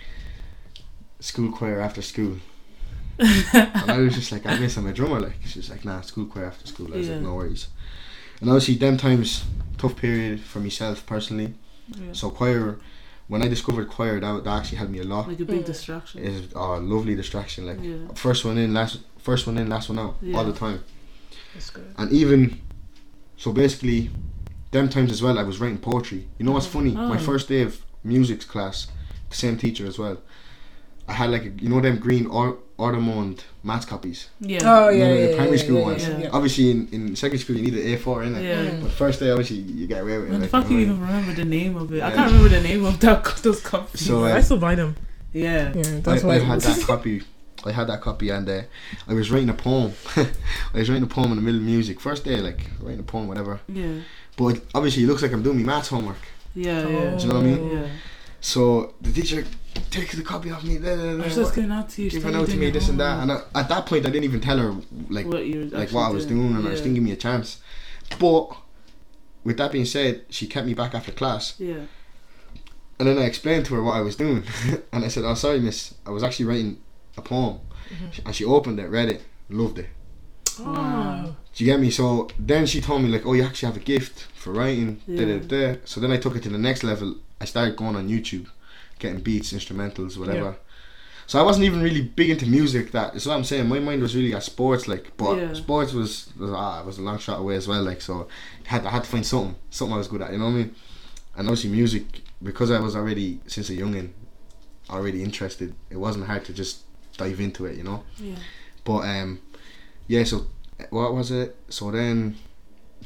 school choir after school." and I was just like, "I miss, I'm a drummer." Like she was like, "Nah, school choir after school." I was like, "No worries." And obviously, them times tough period for myself personally. Yeah. So choir, when I discovered choir, that, that actually helped me a lot. Like a big Mm. distraction. It's a lovely distraction. Like Yeah. first one in, last first one in, last one out, Yeah. all the time. That's good. And even so, basically, them times as well, I was writing poetry. You know what's funny? My Oh. first day of music class, the same teacher as well. I had like a, you know them green or Audemond maths copies. Yeah. Oh, You yeah. the yeah, primary yeah, school yeah, ones. yeah, yeah. Obviously, in, in secondary school, you need an A4 in it. Yeah. But first day, obviously, you get away with it. And the like, fact you you even remember the name of it. I can't remember the name of that those copies. So, uh, I still buy them. yeah. Yeah, I, that's I why. had that copy. I had that copy, and uh, I was writing a poem. I was writing a poem in the middle of music. First day, like writing a poem, whatever. Yeah. But obviously, it looks like I'm doing my maths homework. Yeah. Oh. Yeah. Do you know what I mean? Yeah. So the teacher takes the copy off me, blah, blah, I was just giving out to you. giving still out to me this and that. And I, at that point, I didn't even tell her like what you like what I was doing, and I was yeah. didn't give me a chance. But with that being said, she kept me back after class, Yeah. and then I explained to her what I was doing, and I said, "Oh, sorry, miss, I was actually writing a poem," mm-hmm. and she opened it, read it, loved it. Oh. Do you get me? So then she told me like, oh, you actually have a gift for writing. Da, da, Yeah. da. So then I took it to the next level. I started going on YouTube, getting beats, instrumentals, whatever. Yeah. So I wasn't even really big into music. That is what I'm saying. My mind was really at sports, like, but Yeah. sports was was ah, was a long shot away as well. Like, so I had I had to find something, something I was good at. You know what I mean? And obviously music, because I was already since a youngin, already interested. It wasn't hard to just dive into it. You know. Yeah. But um, yeah. So what was it? So then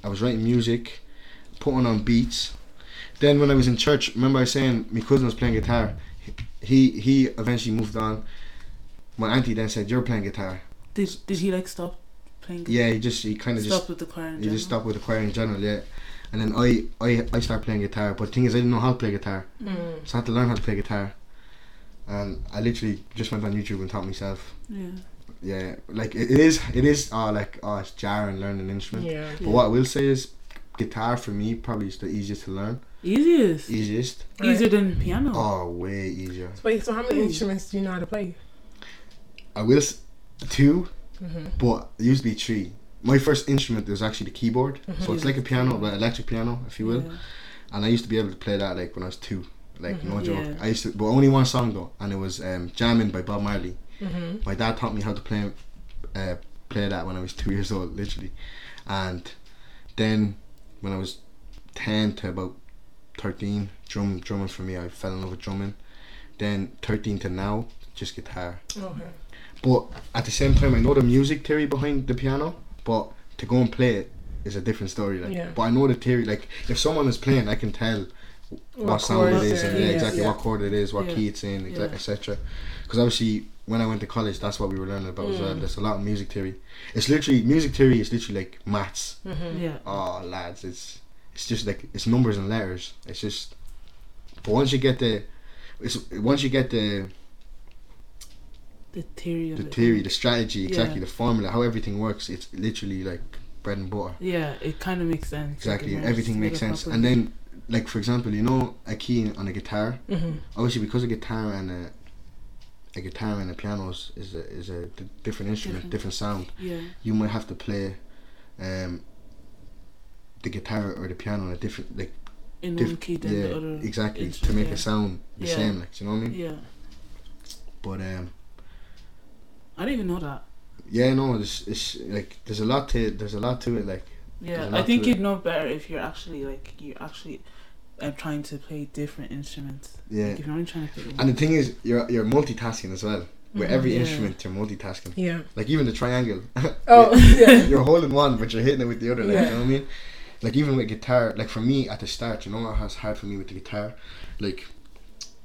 I was writing music, putting on beats. Then when I was in church, remember I was saying my cousin was playing guitar. He he eventually moved on. My auntie then said, "You're playing guitar." Did Did he like stop playing? Yeah, he just he kind of Stop just with the choir. In he just stopped with the choir in general. Yeah, and then I I I started playing guitar. But the thing is, I didn't know how to play guitar, Mm. so I had to learn how to play guitar. And I literally just went on YouTube and taught myself. Yeah. Yeah, like it it is it is uh like oh it's jarring learning an instrument. Yeah. But what I will say is, guitar for me probably is the easiest to learn. Easiest. Easiest. Easier than piano. Oh, way easier. Wait, so how many instruments do you know how to play? I will two, Mm-hmm. but it used to be three. My first instrument was actually the keyboard, so it's like a piano, but electric piano, if you will. Yeah. And I used to be able to play that like when I was two, like no Mhm. joke. Yeah. I used to, but only one song though, and it was um, "Jamming" by Bob Marley. Mm-hmm. My dad taught me how to play uh, play that when I was two years old, literally, and then when I was ten to about thirteen, drum drumming for me. I fell in love with drumming. Then thirteen to now, just guitar. Okay. But at the same time, I know the music theory behind the piano, but to go and play it is a different story. Like, Yeah. but I know the theory. Like, if someone is playing, I can tell what, sound it is, and yeah, yeah. exactly Yeah. what chord it is, what Yeah. key it's in, Yeah. etc. Because obviously, when I went to college, that's what we were learning about as well. Mm. There's a lot of music theory. It's literally music theory is literally like maths. Mm-hmm. Yeah. Oh, lads, it's it's just like it's numbers and letters. It's just, but once you get the, it's once you get the The theory of the it. theory, the strategy, exactly Yeah. the formula, how everything works. It's literally like bread and butter. Yeah, it kind of makes sense. Exactly, Like, everything makes sense. And then, like for example, you know, a key on a guitar. Mm-hmm. Obviously, because a guitar and a a guitar and a piano is, is a is a d- different instrument, Different. different sound. yeah, You might have to play, um, the guitar or the piano in a different like in diff- one key than yeah the other. exactly to make yeah. it sound the Yeah. same. Like, you know what I mean? Yeah, But um, I didn't even know that. yeah, no, it's it's like there's a lot to there's a lot to it. Like Yeah, There's a I lot think you'd know better if you're actually like you're actually uh, trying to play different instruments. yeah. Like, if you're only trying to play And the thing is, you're you're multitasking as well. With Mhm. every Yeah. instrument, you're multitasking. Yeah. Like even the triangle. Oh, yeah. you're holding one, but you're hitting it with the other. Like, Yeah. You know what I mean? Like even with guitar, like for me at the start, you know what was hard for me with the guitar? Like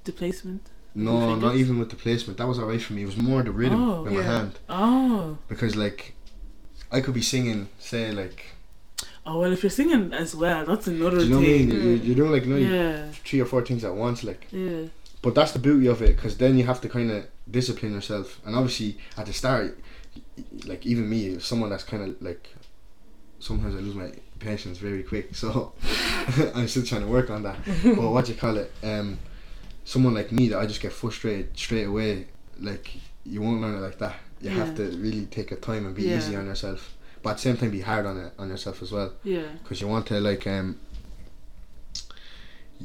the placement. no, not even with the placement. That was alright for me. It was more the rhythm Oh, with my hand Oh, because like I could be singing, say like, oh well, if you're singing as well, that's another do you know what I mean? thing. You're, doing like Yeah, three or four things at once, like. yeah, But that's the beauty of it, because then you have to kind of discipline yourself. And obviously, at the start, like even me, someone that's kind of like, sometimes I lose my patience very quick. So I'm still trying to work on that. but what you call it? Um, someone like me that I just get frustrated straight away. Like you won't learn it like that. You have to really take your time and be Yeah. easy on yourself. But at the same time, be hard on it on yourself as well yeah, because you want to like um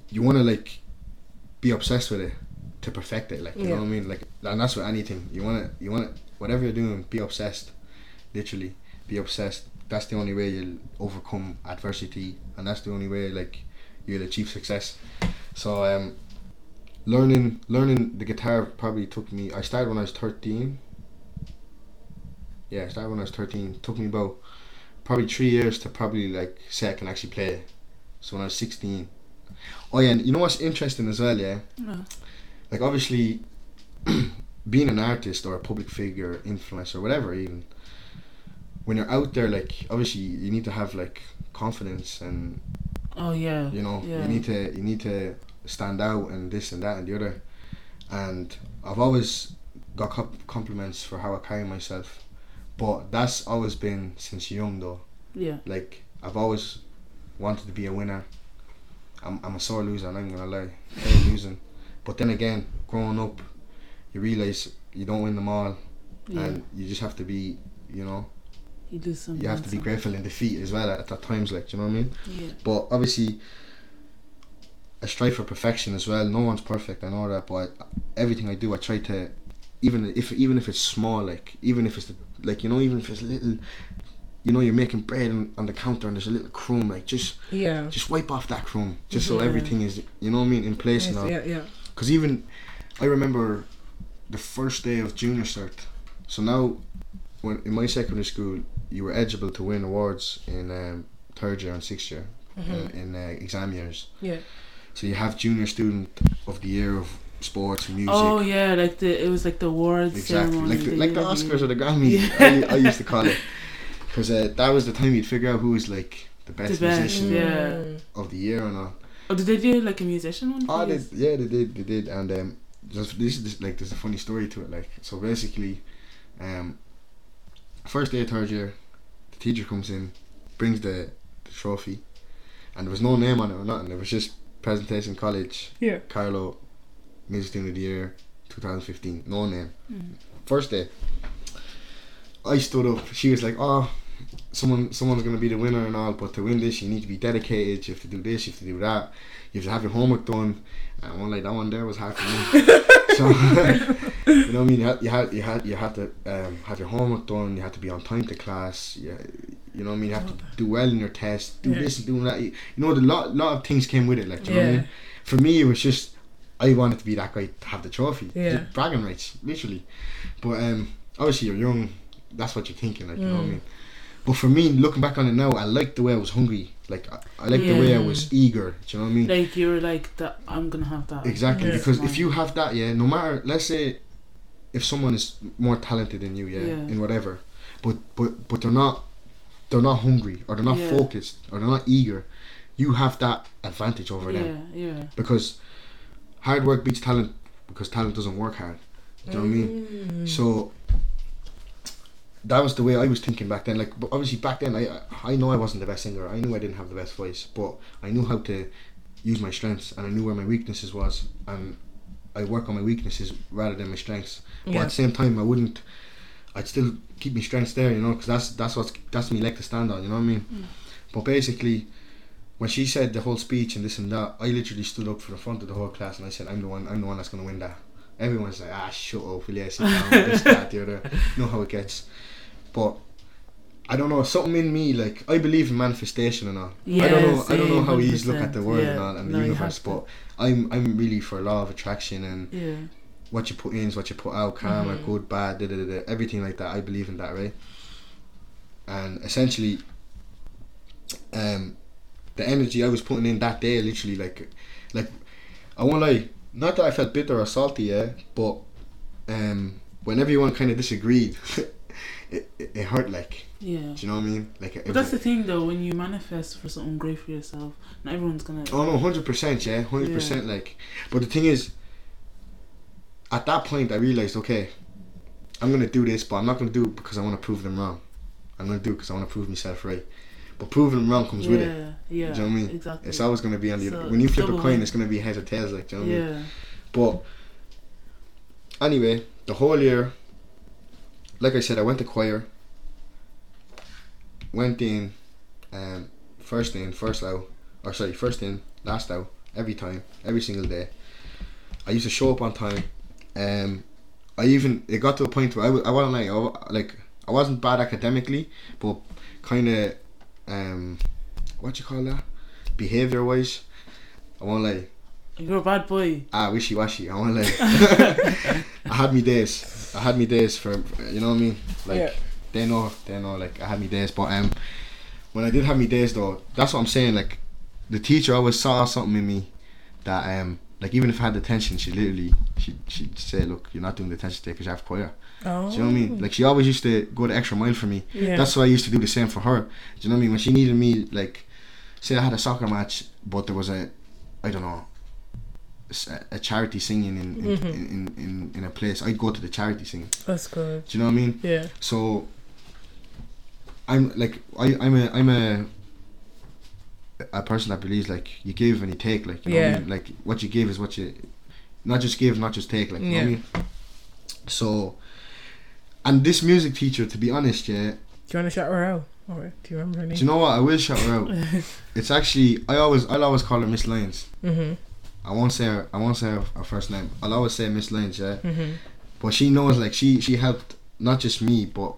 you want to like be obsessed with it to perfect it like you know what I mean like and that's with anything you want to you want to whatever you're doing be obsessed literally be obsessed that's the only way you'll overcome adversity and that's the only way like you'll achieve success so um learning learning the guitar probably took me I started when I was 13 yeah I started when I was 13 took me about probably three years to probably like say I can actually play it. So when I was sixteen. Oh yeah, and you know what's interesting as well, yeah? no. Like obviously being an artist or a public figure, influencer, whatever even, when you're out there like obviously you need to have like confidence and Oh yeah, you know, yeah. you need to you need to stand out and this and that and the other. And I've always got comp- compliments for how I carry myself. But that's always been since young though yeah, like I've always wanted to be a winner. I'm I'm a sore loser. I'm not gonna lie. I hate losing. But then again, growing up, you realize you don't win them all, yeah. and you just have to be, you know, you some. you have to be grateful in defeat as well at, at times. Like, do you know what I mean? Yeah, But obviously, I strive for perfection as well. No one's perfect. I know that, but everything I do, I try to, even if even if it's small, like even if it's the, like you know, even if it's little, you know, you're making bread on, on the counter and there's a little crumb, like just Yeah. just wipe off that crumb, just so Yeah. everything is, you know what I mean, in place Yes, now. yeah, yeah. Because even I remember the first day of junior cert. So now, when in my secondary school, you were eligible to win awards in um, third year and sixth year Mhm. uh, in uh, exam years. Yeah. So you have junior student of the year of sports and music. Oh yeah, like the it was like the awards exactly, ceremony. like the, like the Oscars to- or the Grammys. Yeah. I, I used to call it because uh, that was the time you'd figure out who was like the best, best, musician yeah. Of the year and all. Oh, did they do like a musician one? Oh, they, yeah, they did, they did, and um, just this is like there's a funny story to it. Like, so basically, um, first day of third year, the teacher comes in, brings the, the trophy, and there was no name on it or nothing. It was just presentation college, Yeah. Carlow, music student of the year, 2015, no name. Mm. First day, I stood up. She was like, "Oh, someone, someone's gonna be the winner and all, but to win this, you need to be dedicated. You have to do this. You have to do that. You have to have your homework done." And one like that one there was hard for me. So you know what I mean. You had you had you had you had to um, have your homework done. You had to be on time to class. You, you know what I mean. You have to do well in your test. Do Yeah. this and do that. You, you know, the lot lot of things came with it. Like, you know what I mean? For me, it was just I wanted to be that guy to have the trophy. Yeah. Just bragging rights, literally. But um, obviously, you're young. That's what you're thinking. Like, you know what I Mm. mean. But for me, looking back on it now, I liked the way I was hungry. Like, I, I liked the way I was eager. Do you know what I mean? Like you were like that. I'm gonna have that. Exactly, Yeah. because if you have that, yeah, no matter, let's say, if someone is more talented than you, yeah, Yeah. in whatever, but but but they're not, they're not hungry or they're not Yeah. focused or they're not eager, you have that advantage over them Yeah, yeah. because hard work beats talent because talent doesn't work hard. Do you know what I mean? Mm. So that was the way I was thinking back then. Like, but obviously back then, I I know I wasn't the best singer. I knew I didn't have the best voice, but I knew how to use my strengths and I knew where my weaknesses was, and I work on my weaknesses rather than my strengths. But Yeah. at the same time, I wouldn't. I'd still keep my strengths there, you know, because that's that's what's that's me like to stand on. You know what I mean? Mm. But basically. When she said the whole speech and this and that, I literally stood up for the front of the whole class and I said, "I'm the one. I'm the one that's gonna win that." Everyone's like, "Ah, shut up, will you sit down?" this, that, the other. You know how it gets. But I don't know something in me like I believe in manifestation and all. Yeah, I don't know. I don't know how you look at the 100%, world and all and the No, you universe, but I'm I'm really for law of attraction and Yeah. what you put in is what you put out, karma, Mhm. good, bad, da, da, da, da, everything like that. I believe in that, right? And essentially, um, the energy I was putting in that day, literally, like, like, I won't lie, not that I felt bitter or salty, yeah, but um, when everyone kind of disagreed, it, it, it hurt, like, Yeah. do you know what I mean? Like, But that's the thing though, when you manifest for something great for yourself, not everyone's gonna. oh no, hundred percent, yeah, hundred percent, like, but the thing is, at that point, I realized, okay, I'm gonna do this, but I'm not gonna do it because I want to prove them wrong. I'm gonna do it because I want to prove myself right. But proving them wrong comes yeah, with it. yeah. Do you know what I mean? Exactly. It's always gonna be on the So, when you flip a coin, it's gonna be heads or tails, like do you know what I mean? yeah. But anyway, the whole year, like I said, I went to choir. Went in, um, first in, first out, or sorry, first in, last out, every time, every single day. I used to show up on time. Um, I even it got to a point where I, wa- I wasn't like I, like I wasn't bad academically, but kind of um, what you call that, behavior wise. I won't lie. You're a bad boy. Ah, wishy washy. I won't to. I had me days. I had me days for you know what I mean. Like Yeah. they know, they know. Like I had me days, but um, when I did have me days though, that's what I'm saying. Like the teacher always saw something in me that um, like even if I had the tension, she literally she she'd say, look, you're not doing the tension today because you have choir. Oh. Do you know what I mean? Like she always used to go the extra mile for me. Yeah. That's why I used to do the same for her. Do you know what I mean? When she needed me, like, say I had a soccer match, but there was a, I don't know, a, charity singing in in, Mhm. in, in, in a place, I'd go to the charity singing. That's good. Do you know what I mean? Yeah. So, I'm like, I, I'm a, I'm a, a person that believes like you give and you take, like, you know what Yeah. I mean? Like, what you give is what you, not just give, not just take, like, you know what I Yeah. mean? So, and this music teacher, to be honest, yeah, Do you want to shout her out? Or do you remember her name? Do you know what? I will shout her out. it's actually I always I'll always call her Miss Lyons. Mhm. I won't say her I won't say her, her first name. I'll always say Miss Lyons, yeah. Mhm. But she knows like she she helped not just me but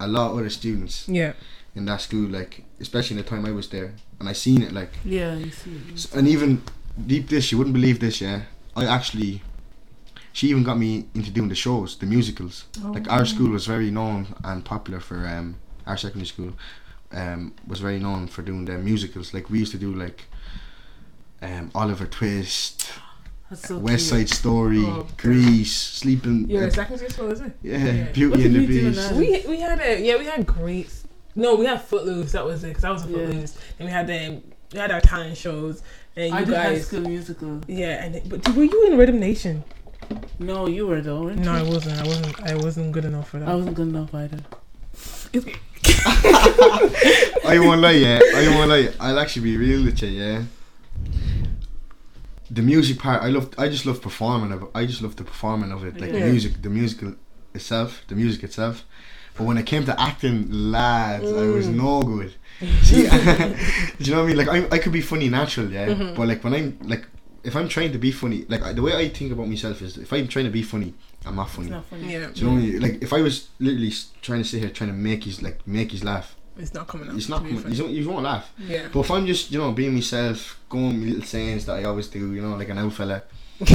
a lot of other students Yeah. in that school, like especially in the time I was there, and I seen it like Yeah, you see. s- and even deep this you wouldn't believe this, yeah. I actually she even got me into doing the shows, the musicals. Like our school was very known and popular for um our secondary school um was very known for doing the musicals. Like we used to do like um Oliver Twist, so West cute. Side Story, Oh, Grease, Sleeping You're uh, a secondary school, is it? yeah, Yeah. Beauty What and the we do in Beast. We we had a yeah we had great no we had Footloose that was it 'cause that was a Yeah. Footloose and we had um we had our talent shows and you I did High guys School Musical. yeah and it- but were you in Rhythm Nation? No, you were though. weren't No, I wasn't. I wasn't. I wasn't good enough for that. I wasn't good enough either. I won't lie, yeah. I won't lie. I'll actually be real with you, yeah. The music part, I love. I just love performing of. I just love the performing of it, like Yeah. the music, the musical itself, the music itself. But when it came to acting, lads, I was Mm. no good. See, do you know what I mean? Like I, I could be funny natural, yeah. Mhm. But like when I'm like, if I'm trying to be funny, like I- the way I think about myself is, if I'm trying to be funny, I'm not funny. It's not funny. Yeah. Do you know what I mean? Like if I was literally trying to sit here trying to make his like make his laugh, It's not coming out. it's not coming, you, you won't laugh. Yeah. But if I'm just you know being myself, going with little sayings that I always do, you know, like an old fella. do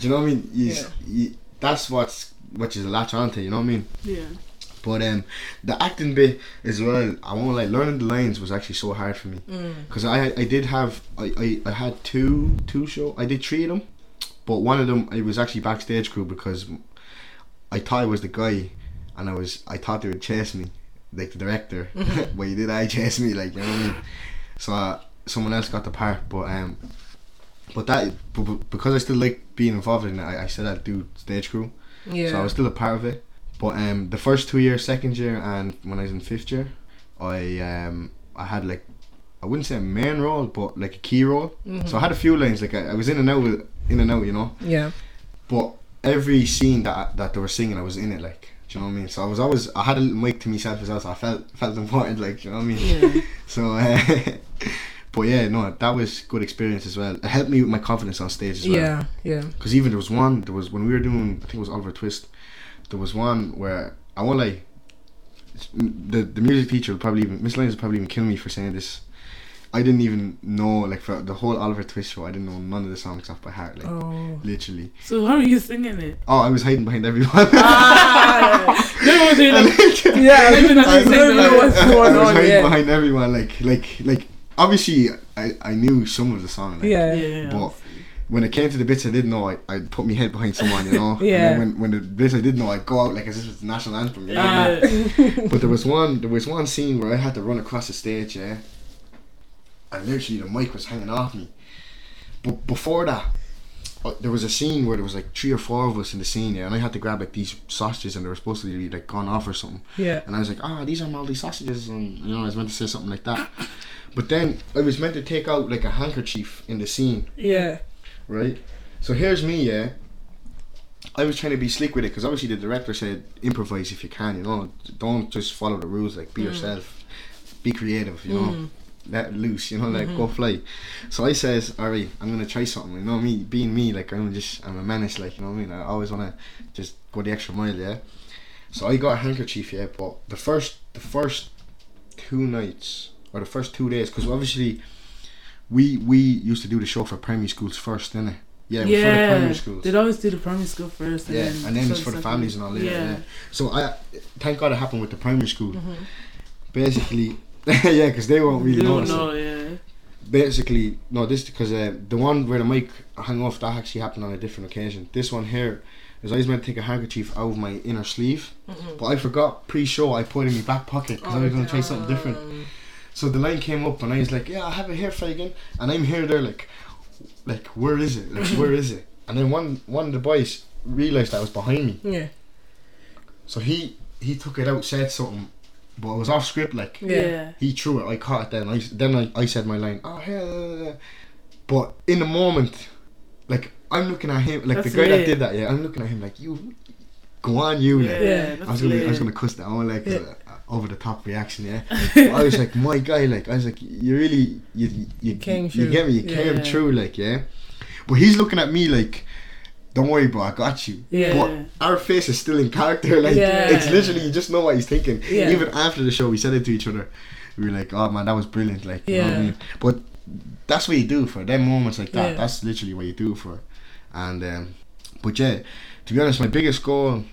you know what I mean? You, Yeah. you, that's what's what you latch onto. You know what I mean? Yeah. But um, the acting bit as well. I won't like learning the lines was actually so hard for me Mm. because I I did have I, I, I had two two show I did three of them, but one of them it was actually backstage crew because I thought I was the guy, and I was I thought they would chase me like the director, but he did I chase me like you know what I mean. So uh, someone else got the part, but um, but that but, but because I still like being involved in it, I, said I'd do stage crew. Yeah. So I was still a part of it. But um, the first two years, second year, and when I was in fifth year, I um, I had like I wouldn't say a main role, but like a key role. Mm-hmm. So I had a few lines. Like I, I was in and out, with, in and out, you know. yeah. But every scene that that they were singing, I was in it. Like, do you know what I mean? So I was always I had a little mic to myself as well. So I felt felt important. Like, do you know what I mean? Yeah. So, uh, but yeah, no, that was good experience as well. It helped me with my confidence on stage as well. Yeah. Yeah. Because even there was one, there was when we were doing, I think it was Oliver Twist. There was one where I won't lie. The the music teacher will probably even Miss Lyons will probably even kill me for saying this. I didn't even know like for the whole Oliver Twist show. I didn't know none of the songs off by heart. Like Oh. literally. So how are you singing it? Oh, I was hiding behind everyone. Ah, no one doing like, Yeah. I Even as I, you say, don't know what's I going was on. hiding Yeah. behind everyone. Like like like obviously I, I knew some of the song. Like, Yeah. yeah. But when it came to the bits I didn't know, I I'd put my head behind someone, you know. Yeah. And then when, when the bits I didn't know, I'd go out like as if it's the national anthem. You know? Uh, But there was one there was one scene where I had to run across the stage, yeah. And literally the mic was hanging off me. But before that, uh, there was a scene where there was like three or four of us in the scene, yeah, and I had to grab like these sausages and they were supposed to be like gone off or something. Yeah. And I was like, ah, these are Maldi sausages, and you know, I was meant to say something like that. But then I was meant to take out like a handkerchief in the scene, Yeah. right? So here's me, yeah. I was trying to be slick with it because obviously the director said improvise if you can, you know, don't just follow the rules, like be yourself, be creative, you know, let loose, you know, like go mm-hmm. fly. So I says, all right, I'm gonna try something, you know, me being me, like I'm just I'm a menace, like you know what I mean. I always wanna just go the extra mile, yeah. So I got a handkerchief, yeah, but the first the first two nights or the first two days, because obviously we we used to do the show for primary schools first, didn't it? Yeah, yeah. primary schools. They'd always do the primary school first. Yeah, and then, and then it's for the families and all that. Yeah. Yeah. So I thank God it happened with the primary school. Mm-hmm. Basically, yeah, because they won't really They notice. know, it. yeah. Basically, no, this because uh, the one where the mic hung off that actually happened on a different occasion. This one here is I was meant to take a handkerchief out of my inner sleeve, but I forgot pre-show I put it in my back pocket because I was gonna try something different. So the line came up and I was like, "Yeah, I have it here, Fagin," and I'm here there like, like where is it? Like where is it? And then one one of the boys realized that was behind me, Yeah. so he he took it out, said something, but it was off script. Like Yeah. Yeah. he threw it, I caught it. Then I then I, I said my line. Oh hell, but in the moment, like I'm looking at him, like That's the guy that did that. Yeah, I'm looking at him like you, go on, you. Like. Yeah. I was gonna, I was gonna cuss that on like uh, over the top reaction, yeah. But I was like, my guy, like, I was like, you really, you, you, Came you, through. get me, you came Yeah. true, like, yeah. But he's looking at me like, don't worry, bro, I got you. Yeah. But our face is still in character, like, Yeah. it's literally you just know what he's thinking. Yeah. Even after the show, we said it to each other. We were like, oh man, that was brilliant, like, you know what I Yeah. mean. But that's what you do for them moments like that. Yeah. That's literally what you do for. And um, but yeah, to be honest, my biggest goal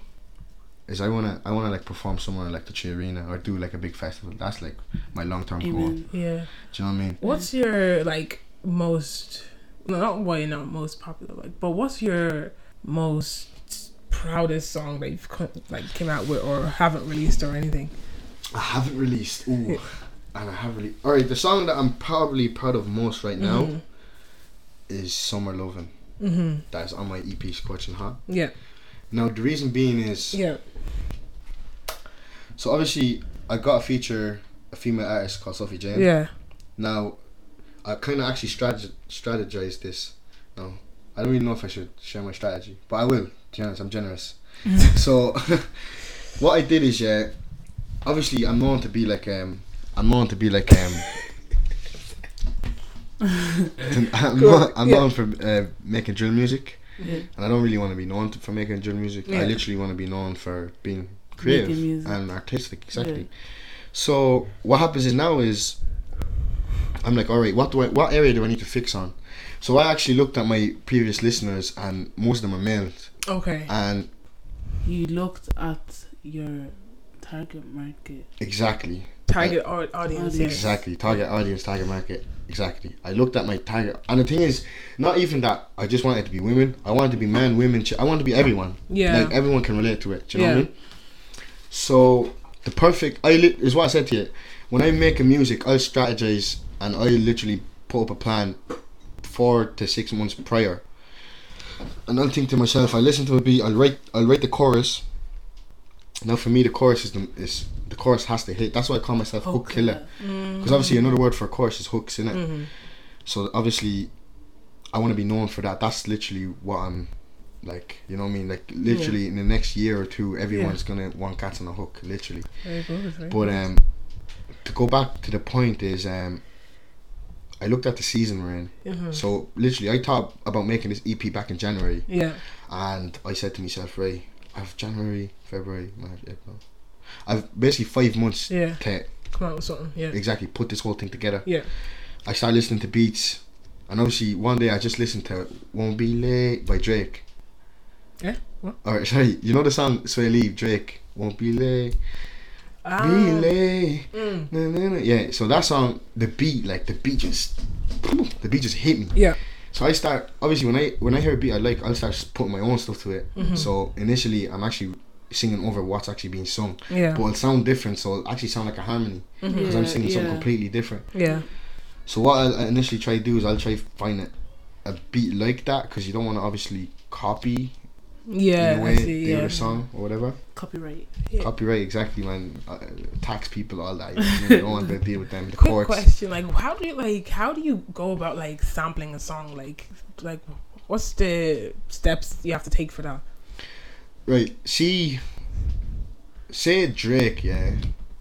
is I wanna I wanna like perform somewhere like the 3Arena or do like a big festival. That's like my long term goal. Amen. Do Yeah. you know what I mean? What's your like most not why you're not most popular like but what's your most proudest song that you've like came out with or haven't released or anything? I haven't released. Ooh, and I have really. All right, the song that I'm probably proud of most right now Mhm. is "Summer Lovin'." Mhm. That is on my EP "Scorching Hot." Yeah. Now the reason being is Yeah. so obviously I got a feature a female artist called Sophie Jane. Yeah. Now, I kind of actually strateg- strategized this. No, I don't really know if I should share my strategy, but I will. Honest, I'm generous. so, what I did is, yeah, obviously I'm known to be like um, I'm known to be like um, I'm, Cool, not, I'm yeah. known for uh, making drill music, Yeah. and I don't really want to be known to, for making drill music. Yeah. I literally want to be known for being creative and artistic. Exactly. So what happens is now is I'm like, all right, what do I, what area do I need to fix on? So I actually looked at my previous listeners, and most of them are males, Okay. and You looked at your target market. exactly, Target au- audience. Exactly, target audience, target market, exactly. I looked at my target, and the thing is, not even that. I just wanted to be women. I wanted to be men, women. Ch- I wanted to be everyone. Yeah. like everyone can relate to it. Do you know what I Yeah. mean? So the perfect, I li- is what I said to you. When I make a music, I'll strategize and I literally put up a plan four to six months prior. And I'll think to myself, I listen to a beat, I'll write, I'll write the chorus. Now for me, the chorus is the is the chorus has to hit. That's why I call myself hook, killer. Because obviously another word for chorus is hooks, innit? Mm-hmm. So obviously, I want to be known for that. That's literally what I'm like. You know what I mean? Like literally in the next year or two, everyone's gonna want cats on a hook. Literally. Very good. Very But um, to go back to the point is um, I looked at the season we're in. Mhm. So literally, I thought about making this EP back in January, yeah. and I said to myself, Ray, I've January, February, March, April. I've basically five months Yeah. to Come out with something. Yeah. exactly put this whole thing together. Yeah. I started listening to beats, and obviously one day I just listened to "Won't Be Late" by Drake. Yeah. What? Or sorry, you know the song "Swae Lee" Drake. Won't be late, Ah. be late. Mm. Na, na, na. Yeah, so that song, the beat, like the beat just, the beat just hit me. Yeah. So I start obviously when I when I hear a beat I like, I'll start putting my own stuff to it. Mm-hmm. So initially I'm actually singing over what's actually being sung, Yeah. but it'll sound different. So it'll actually sound like a harmony because I'm Yeah, singing something completely different. Yeah. So what I'll initially try to do is I'll try to find a, a beat like that because you don't want to obviously copy Yeah. in a I way see. the Yeah. song or whatever. Copyright. Yeah. Copyright exactly, man. Uh, tax people, all that. You don't want to deal with them. The Quick courts. question: Like, how do you like? How do you go about like sampling a song? Like, like, what's the steps you have to take for that? Right. See, say Drake, yeah.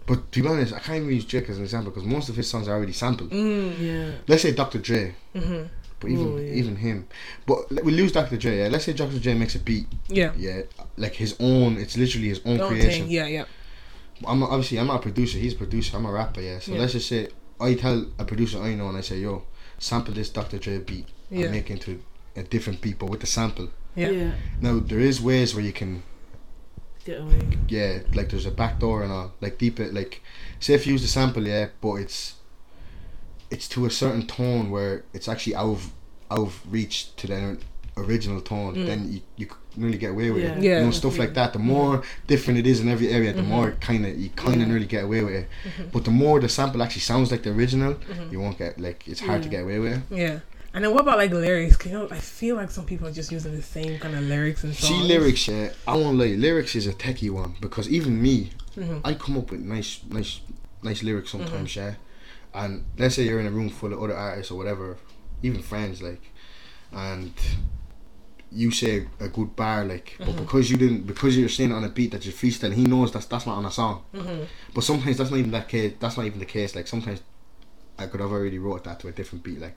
But to be honest, I can't even use Drake as an example because most of his songs are already sampled. Mm. Yeah. Let's say Dr. Dre, Mm-hmm. But even Oh, yeah. even him. But l- we lose Dr. Dre. Yeah. Let's say Dr. Dre makes a beat. Yeah. Yeah, like his own. It's literally his own Don't creation. think. Yeah. Yeah. I'm not, obviously I'm not a producer. He's a producer. I'm a rapper. Yeah. So Yeah. let's just say I tell a producer I know and I say, yo, sample this Dr. Dre beat Yeah. and make it into a different beat, but with the sample. Yeah. Yeah. Now there is ways where you can, Get away. yeah, like there's a back door and all, like deep it, like say if you use the sample, yeah, but it's it's to a certain tone where it's actually out of out of reach to the original tone, Mm. then you you can really get away with Yeah. it. Yeah. You know stuff like that. The more different it is in every area, the Mhm. more kind of you kind of Yeah. nearly get away with it. Mhm. But the more the sample actually sounds like the original, Mhm. you won't get like it's hard to get away with it. Yeah. And then what about like lyrics? 'Cause, you know, I feel like some people are just using the same kind of lyrics and songs. See lyrics, yeah. I won't lie. Lyrics is a techie one because even me, Mhm. I come up with nice, nice, nice lyrics sometimes, yeah. And let's say you're in a room full of other artists or whatever, even friends, like, and you say a good bar, like, but because you didn't, because you're saying it on a beat that you're freestyling, he knows that's that's not on a song. Mhm. But sometimes that's not even that case. That's not even the case. Like sometimes I could have already wrote that to a different beat, like.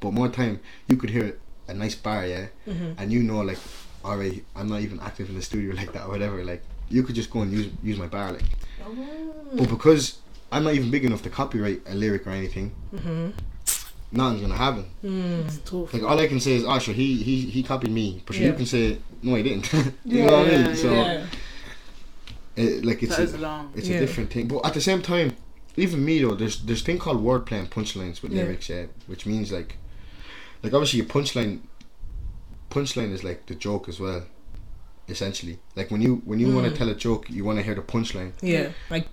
But more time, you could hear a nice bar, yeah, Mhm. and you know, like, alright, I'm not even active in the studio like that or whatever. Like, you could just go and use use my bar, like. But because I'm not even big enough to copyright a lyric or anything, Mhm. nothing's gonna happen. Mm. It's tough. Like all I can say is, oh, sure, he he he copied me, but sure, you can say, no, he didn't. you know what I mean? So, yeah. it, like it's that is a, long. it's Yeah. a different thing. But at the same time, even me though, there's there's thing called wordplay and punchlines with Yeah. lyrics, yeah, which means like, like obviously a punchline, punchline is like the joke as well, essentially. Like when you when you want Mm. to tell a joke, you want to hear the punchline. Yeah. Like,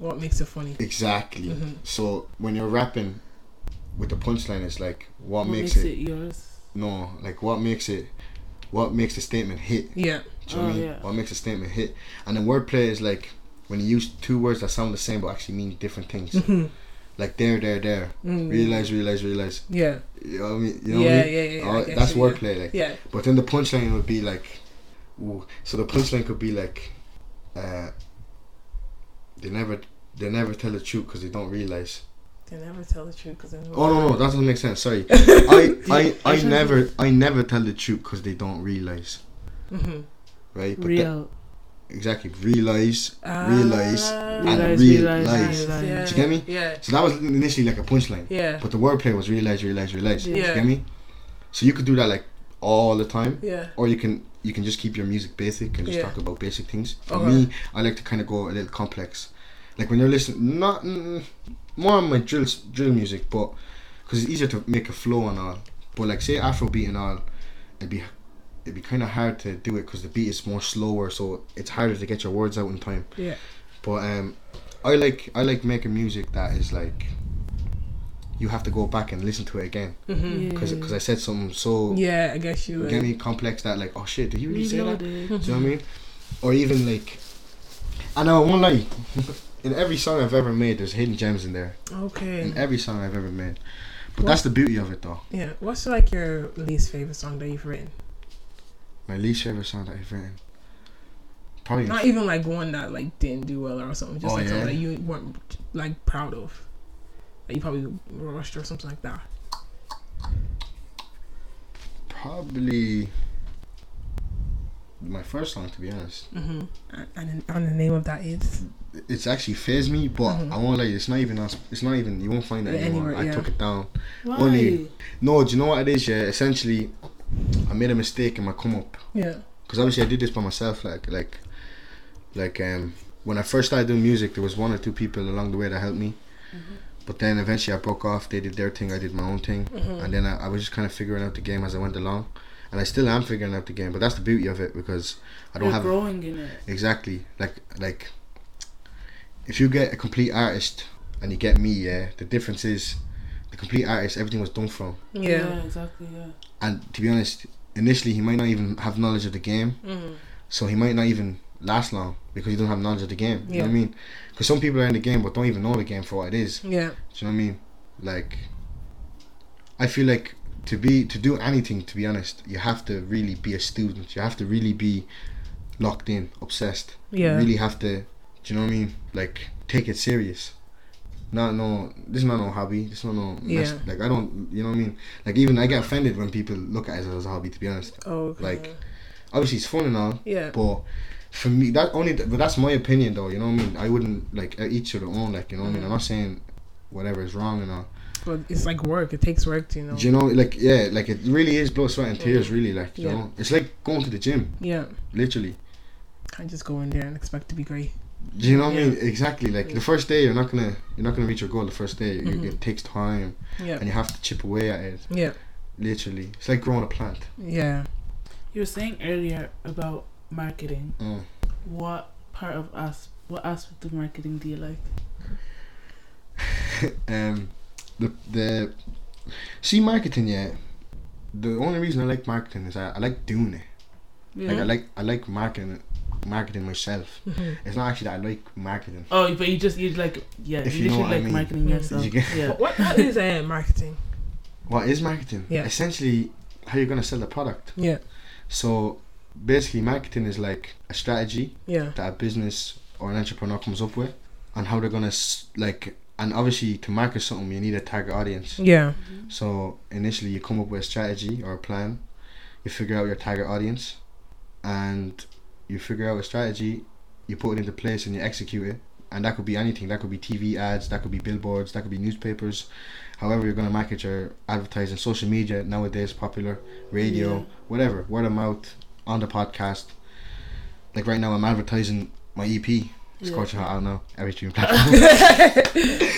what makes it funny? Exactly. Mhm. So when you're rapping with the punchline, it's like what, What makes, it, yours? no, like what makes it, what makes the statement hit. Yeah. Do you know what I Oh, mean? yeah. What makes a statement hit? And then wordplay is like when you use two words that sound the same but actually mean different things. Mhm. Like there, there, there. Mm. Realize, realize, realize. Yeah. You know what I mean? You know yeah, what I mean? yeah, yeah, Oh, I get that's you, yeah. wordplay. Like, Yeah. but then the punchline would be like, ooh. So the punchline could be like, uh, they never, they never tell the truth because they don't realize. They never tell the truth because they. Don't Oh no, no, that doesn't make sense. Sorry, I, I, I Actually- never, I never tell the truth because they don't realize, Mm-hmm. right? But Real. that- exactly, realize, Ah. realize, and Realize, realize. realize, Yeah. Do you get me? Yeah. So that was initially like a punchline, Yeah. but the wordplay was realize, realize, realize. Do Yeah. you get me? So you could do that like all the time, Yeah. or you can you can just keep your music basic and just Yeah. talk about basic things. For Okay. me, I like to kind of go a little complex. Like when you're listening, not mm, more on my drill drill music, but because it's easier to make a flow and all. But like say Afrobeat and all, it'd be it'd be kind of hard to do it because the beat is more slower, so it's harder to get your words out in time. Yeah. But um, I like I like making music that is like you have to go back and listen to it again Mm-hmm. because I said something so Yeah, I guess you get would. me complex that like oh shit did you really say that? Do you know what I mean? Or even like, I know one lie. in every song I've ever made, there's hidden gems in there. Okay. In every song I've ever made. But What? that's the beauty of it, though. Yeah. What's like your least favorite song that you've written? My least favorite song that I've written. Probably. Not even like one that like didn't do well or something. Just Oh, like yeah? something that you weren't like proud of. You probably rushed or something like that. Probably. My first song, to be honest. Mm-hmm. And, and the name of that is. It's actually phased me, but Mhm. I won't lie. It's not even us. It's not even. You won't find it Yeah, anywhere, I yeah. took it down. Why? Only- No, do you know what it is? Yeah, essentially, I made a mistake in my come up. Yeah. because obviously I did this by myself. Like like like um when I first started doing music, there was one or two people along the way that helped me. But then eventually I broke off. They did their thing. I did my own thing, Mhm. and then I, I was just kind of figuring out the game as I went along. And I still am figuring out the game, but that's the beauty of it because I don't You're have growing in it. exactly like like if you get a complete artist and you get me, yeah, the difference is the complete artist. Everything was done from, Yeah. exactly. Yeah. and to be honest, initially he might not even have knowledge of the game. Mm-hmm. So he might not even last long because you don't have knowledge of the game. You know what I mean? Because some people are in the game but don't even know the game for what it is. Yeah. Do you know what I mean? Like, I feel like to be to do anything, to be honest, you have to really be a student. You have to really be locked in, obsessed. Yeah. You really have to. Do you know what I mean? Like, take it serious. Not no. This is not no hobby. This is not no. mess- Yeah. Like I don't. You know what I mean? Like even I get offended when people look at it as a hobby. To be honest, Oh. Okay. Like- obviously it's fun and all. Yeah. But for me, that only, but that's my opinion though. You know what I mean? I wouldn't like uh, each to their own. Like you know what I mean? I'm not saying whatever is wrong and all. But it's like work. It takes work to you know. Do you know? Like yeah, like it really is blood, sweat, and tears. Really, like you Yeah. know, it's like going to the gym. Yeah. Literally. Can't just go in there and expect to be great. Do you know what I mean? Exactly. Like Yeah. the first day, you're not gonna you're not gonna reach your goal. The first day, You- Mhm. it takes time, Yeah. and you have to chip away at it. Yeah. Literally, it's like growing a plant. Yeah. You were saying earlier about marketing. Mm. What part of us? What aspect of marketing do you like? um, the the see marketing. Yeah, the only reason I like marketing is I, I like doing it. Yeah. Like I like I like marketing marketing myself. Mhm. It's not actually that I like marketing. oh, but you just you like yeah. If you you know literally what I like mean. marketing yourself. You yeah. What, what, what is uh, marketing? What is marketing? Yeah. Essentially, how you're gonna sell the product. Yeah. So basically, marketing is like a strategy Yeah. that a business or an entrepreneur comes up with, and how they're gonna like. And obviously, to market something, you need a target audience. Yeah. Mm-hmm. So initially, you come up with a strategy or a plan. You figure out your target audience, and you figure out a strategy. You put it into place and you execute it. And that could be anything. That could be TV ads. That could be billboards. That could be newspapers. However, you're gonna market your advertising, social media nowadays popular, radio, Yeah. whatever, word of mouth, on the podcast. Like right now, I'm advertising my EP. It's Yeah. Scorching Hot out now. Every stream platform.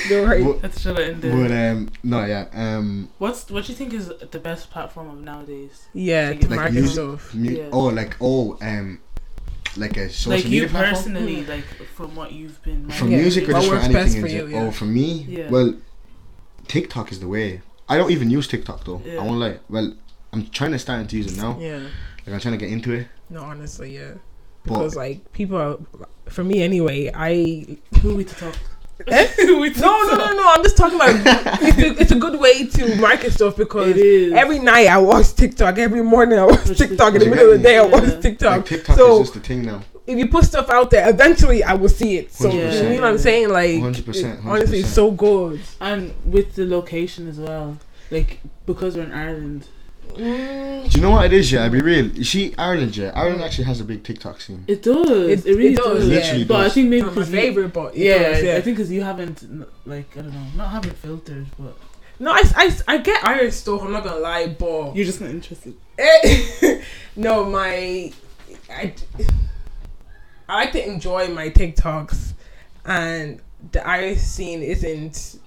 Don't worry. but, Let's shut it in there. but um, no, yeah, um, What's what do you think is the best platform of nowadays? Yeah. Like To Like market music- stuff. mu- Yeah. oh, like oh, um, like a social like media you platform. personally, like from what you've been. From Yeah. music or What just for anything? best for you, yeah. Oh, for me, Yeah. well, TikTok is the way. I don't even use TikTok though. Yeah. I won't lie. Well, I'm trying to start to use it now. Yeah. Like I'm trying to get into it. No, honestly, yeah. But- Because like people are, for me anyway, I Who we to talk? Eh? We to no no no no. I'm just talking about it's a, it's a good way to market stuff because It is every night I watch TikTok. Every morning I watch TikTok. In the middle of the day I Yeah. watch TikTok. Like TikTok so is just the thing now. if you put stuff out there, eventually I will see it. So you 100%. know what I'm saying? Like 100%, honestly, it's so good. And with the location as well, like because we're in Ireland, Mm, Do you know what it is? Yeah, I'll be real. You see, Ireland, yeah, Ireland actually has a big TikTok scene. it does. It- It, really it does, does. yeah. Literally But I think maybe not my 'cause favorite, but Yeah, does, yeah. I think because you haven't like I don't know, not having filters, but no, I, I, I get Irish stuff. I'm not gonna lie, but you're just not interested. no, my I, I like to enjoy my TikToks, and the Irish scene isn't.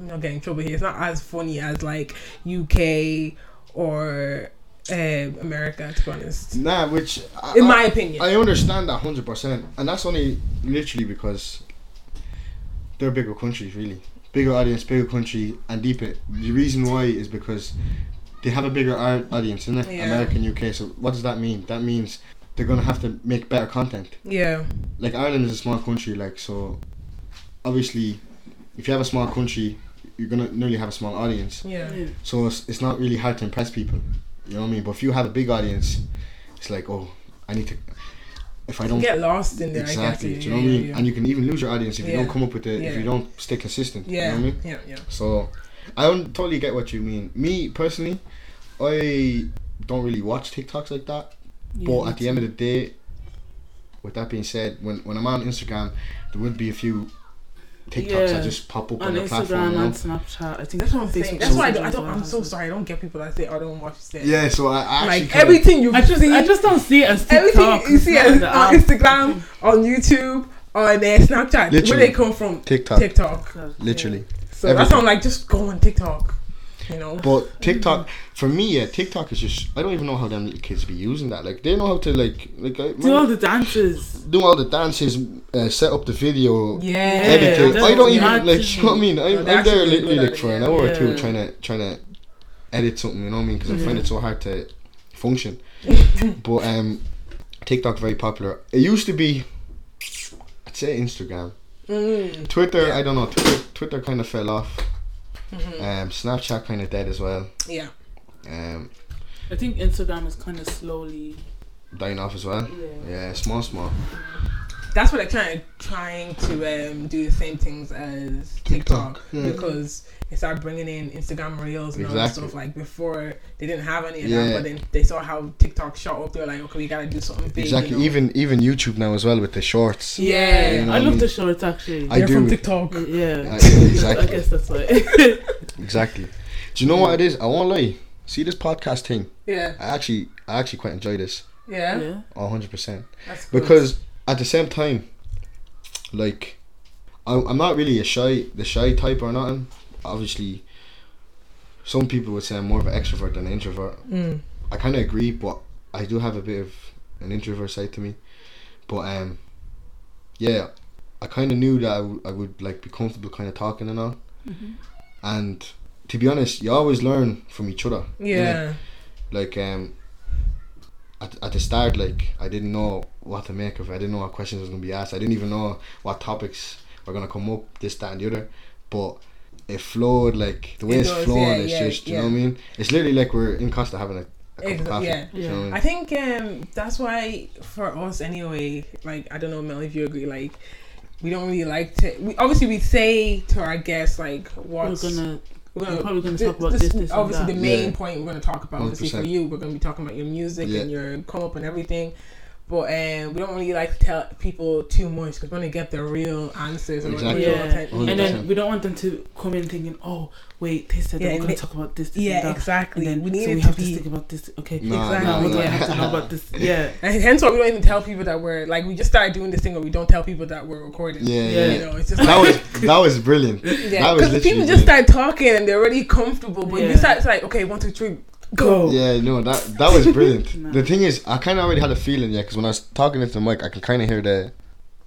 Not getting in trouble here. It's not as funny as like UK or um, America, to be honest. Nah, which I, In I- my opinion, I understand that hundred percent, and that's only literally because they're bigger countries, really bigger audience, bigger country, and deeper. The reason why is because they have a bigger audience in it, Yeah. America and UK. So what does that mean? That means they're gonna have to make better content. yeah, Like Ireland is a small country, like so. Obviously, if you have a small country, you're gonna nearly have a small audience. yeah, So it's, it's not really hard to impress people. You know what I mean? But if you have a big audience, it's like, oh, I need to. If I don't get lost in there. exactly, I guess, do you know yeah, what I mean? yeah. And you can even lose your audience if you don't come up with it. If you don't stay consistent. yeah, You know what I mean? yeah, yeah. So I don't totally get what you mean. Me personally, I don't really watch TikToks like that. but at the end of the day, with that being said, when when I'm on Instagram, there would be a few TikToks Yeah. that just pop up on, on the platform. Instagram You know? and Snapchat, I think That's what I'm saying. Facebook That's why I Messenger don't. I don't. I'm so sorry. I don't get people that say, "I don't watch this." Yeah, so I, I actually like everything you I just, see, I just don't see it as TikTok. everything you see it's on, on app. Instagram, on YouTube, on uh, Snapchat, Literally. where they come from, TikTok, TikTok. literally. So that's Everything. why I'm like, just go on TikTok. You know. But TikTok, for me, yeah, TikTok is just I don't even know how them little kids be using that. Like they know how to like like I, Do all the dances. do all the dances, uh, set up the video, yeah. edit it. I don't even like. You know what I mean? I'm, they're I'm there literally like for an yeah. hour or two trying to trying to edit something. You know what I mean? Because I find it so hard to function. but um, TikTok very popular. It used to be, I'd say Instagram, Mm. Twitter. Yeah. I don't know. Twitter, Twitter kind of fell off. Mhm. Um, Snapchat kind of dead as well. Yeah. Um, I think Instagram is kind of slowly. dying off as well. Yeah. Yeah, small, small. That's what they're kind of trying to um, do the same things as TikTok, TikTok, yeah. because they started bringing in Instagram Reels and all that Exactly. stuff. Like before, they didn't have any of Yeah. that, but then they saw how TikTok shot up. They were like, okay, we gotta do something big. Exactly. You know? Even even YouTube now as well with the shorts. Yeah. You know I what I love mean? the shorts actually. I They're from. TikTok. yeah. I- I exactly. guess that's why. Exactly. Do you know what it is? I won't lie. See this podcast thing. Yeah. I actually I actually quite enjoy this. Yeah. yeah. Hundred percent. That's good. Because at the same time, like, I'm I'm not really a shy the shy type or nothing. Obviously, some people would say I'm more of an extrovert than an introvert. Mm. I kind of agree, but I do have a bit of an introvert side to me. But um, yeah, I kind of knew that I, w- I would like be comfortable kind of talking and all. Mhm. And to be honest, you always learn from each other. Yeah. Like um, at at the start, like I didn't know what to make of it. I didn't know what questions was gonna be asked. I didn't even know what topics were gonna come up. This, that, and the other. But it flowed like the way It it's does, flowing. yeah, it's yeah, just you know what I mean. It's literally like we're in Costa having a, a cup Ex- of coffee. yeah. you know I mean? I think um, that's why for us anyway, like I don't know Mel if you agree, like we don't really like to. We obviously we say to our guests like what We're gonna. we're we're probably gonna talk about this, this, this, obviously the main Yeah. point we're going to talk about obviously for you we're going to be talking about your music Yeah. and your come up and everything but um, we don't really like to tell people too much because we want to get the real answers or Exactly. real Yeah. And then we don't want them to come in thinking, oh, wait, they said Yeah, that we're going to talk about this, this yeah and that. exactly And then, we need so we to have be to stick about this. Okay, No, Exactly. now no, what do I have to know about this? Yeah. and hence why we don't even tell people that we're like we just started doing this thing where we don't tell people that we're recording Yeah, Yeah. yeah. you know it's just that like, was that was brilliant. yeah because literally people just brilliant. start talking and they're already comfortable but Yeah. you start it's like okay one two three go Yeah, no, that that was brilliant. No. The thing is, I kind of already had a feeling, yeah, because when I was talking into the mic, I could kind of hear the,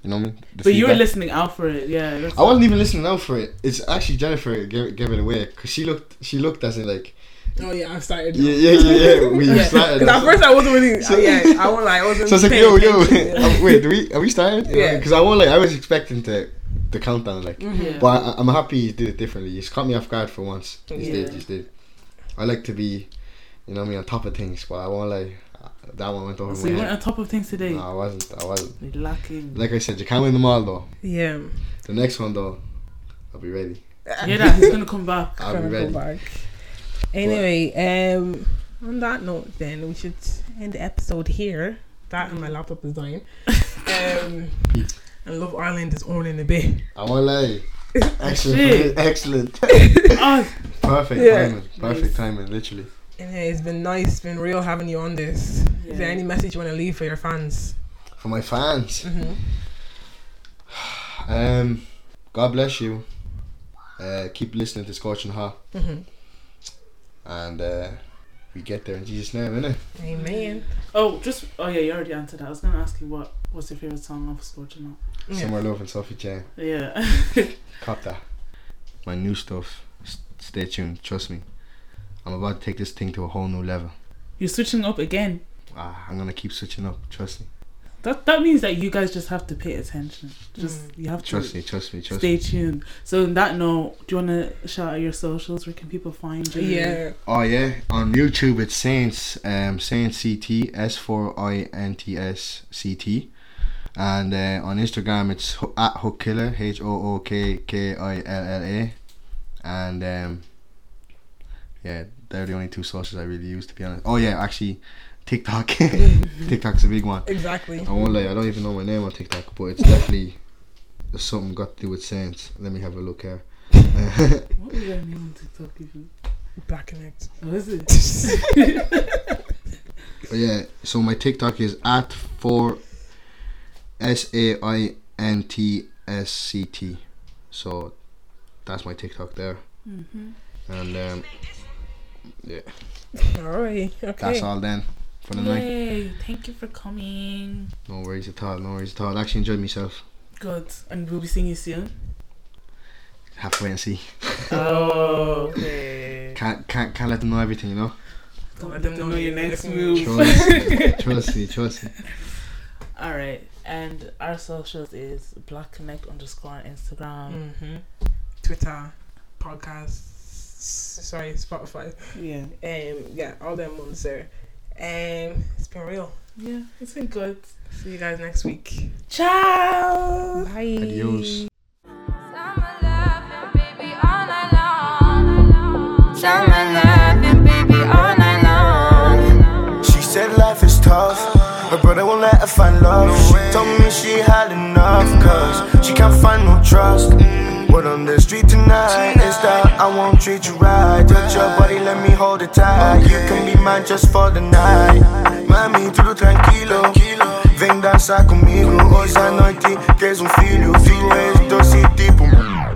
you know, what I mean, the But you were listening out for it, yeah. That's I wasn't even listening out for it. It's actually Jennifer gave, gave it away because she looked she looked as in like oh yeah I've started yeah yeah yeah yeah we Yeah, started. because at first I wasn't really, So- yeah, I won't lie, I wasn't. so I was like paying yo yo attention. wait do we are we started? Yeah. Because I wasn't like I was expecting to the countdown like, Mhm. But I, I'm happy you did it differently. You just caught me off guard for once. You Yeah. did, you did. I like to be, you know, what I mean, on top of things, but I won't like. That one went over So my you went head. on top of things today. No, I wasn't. I wasn't. You're lacking. Like I said, you can't win them all though. Yeah. The next one though, I'll be ready. Hear that? He's gonna come back. I'll be go ready. back. Anyway, um, on that note, then we should end the episode here. That and my laptop is dying. Um, and Love Island is on in a bit. I won't lie. Excellent. Excellent. oh, Perfect Yeah. timing. Perfect Nice. timing. Literally. Anyway, it's been nice, it's been real having you on this. Is there any message you want to leave for your fans? For my fans. Mm-hmm. Um, God bless you. Uh, keep listening to Scorching Hot, Mm-hmm. and uh, we get there in Jesus' name, innit? Amen. oh, just oh yeah, you already answered that. I was gonna ask you what what's your favorite song of Scorching Hot? Yeah. Somewhere Love and Sophie Jane. Yeah. Cop that. My new stuff. S- stay tuned. Trust me. I'm about to take this thing to a whole new level. You're switching up again. Ah, I'm gonna keep switching up. Trust me. That that means that you guys just have to pay attention. Just you have to Trust me. Trust me. Trust stay me. tuned. So on that note, do you wanna shout out your socials? Where can people find you? Yeah. Oh yeah, on YouTube it's Saints, um, Saints CT S four I N T S C T, and uh, on Instagram it's Ho- at Hook Killa H O O K K I L L A, and um, yeah, they're the only two sources I really use to be honest. Oh yeah, actually, TikTok. TikTok's a big one. Exactly. I won't lie, I don't even know my name on TikTok, but it's definitely something got to do with Saints. Let me have a look here. What is your name on TikTok even? Black Connect. Oh, is it? But yeah, so my TikTok is at four S A I N T S C T. So that's my TikTok there. mm-hmm. And um, yeah, Alright. Okay. that's all then for the night. Yay! Thank you for coming. No worries at all, no worries at all. I actually enjoyed myself. Good, and we'll be seeing you soon. Have to wait and see. Oh, okay. Can't can't can't let them know everything, you know. Don't let them know your next move. Trust me, trust me, trust me. All right, and our socials is Black Connect underscore on Instagram. Mm-hmm. Twitter, podcasts. Sorry, Spotify. Yeah, Um, yeah, all them ones there. Um, it's been real. yeah, it's been good. See you guys next week. Ciao. Bye. Adios. Summer loving, baby, all night long. Summer loving, baby, all night long. She said life is tough. Her brother won't let her find love. She told me she had enough, cause she can't find no trust. Word on the street tonight is that I won't treat you right. Touch your body, let me hold it tight. You can be mine just for the night. Mami, tudo tranquilo. Vem dançar comigo. Hoje à noite queres um filho. Tu és doce tipo.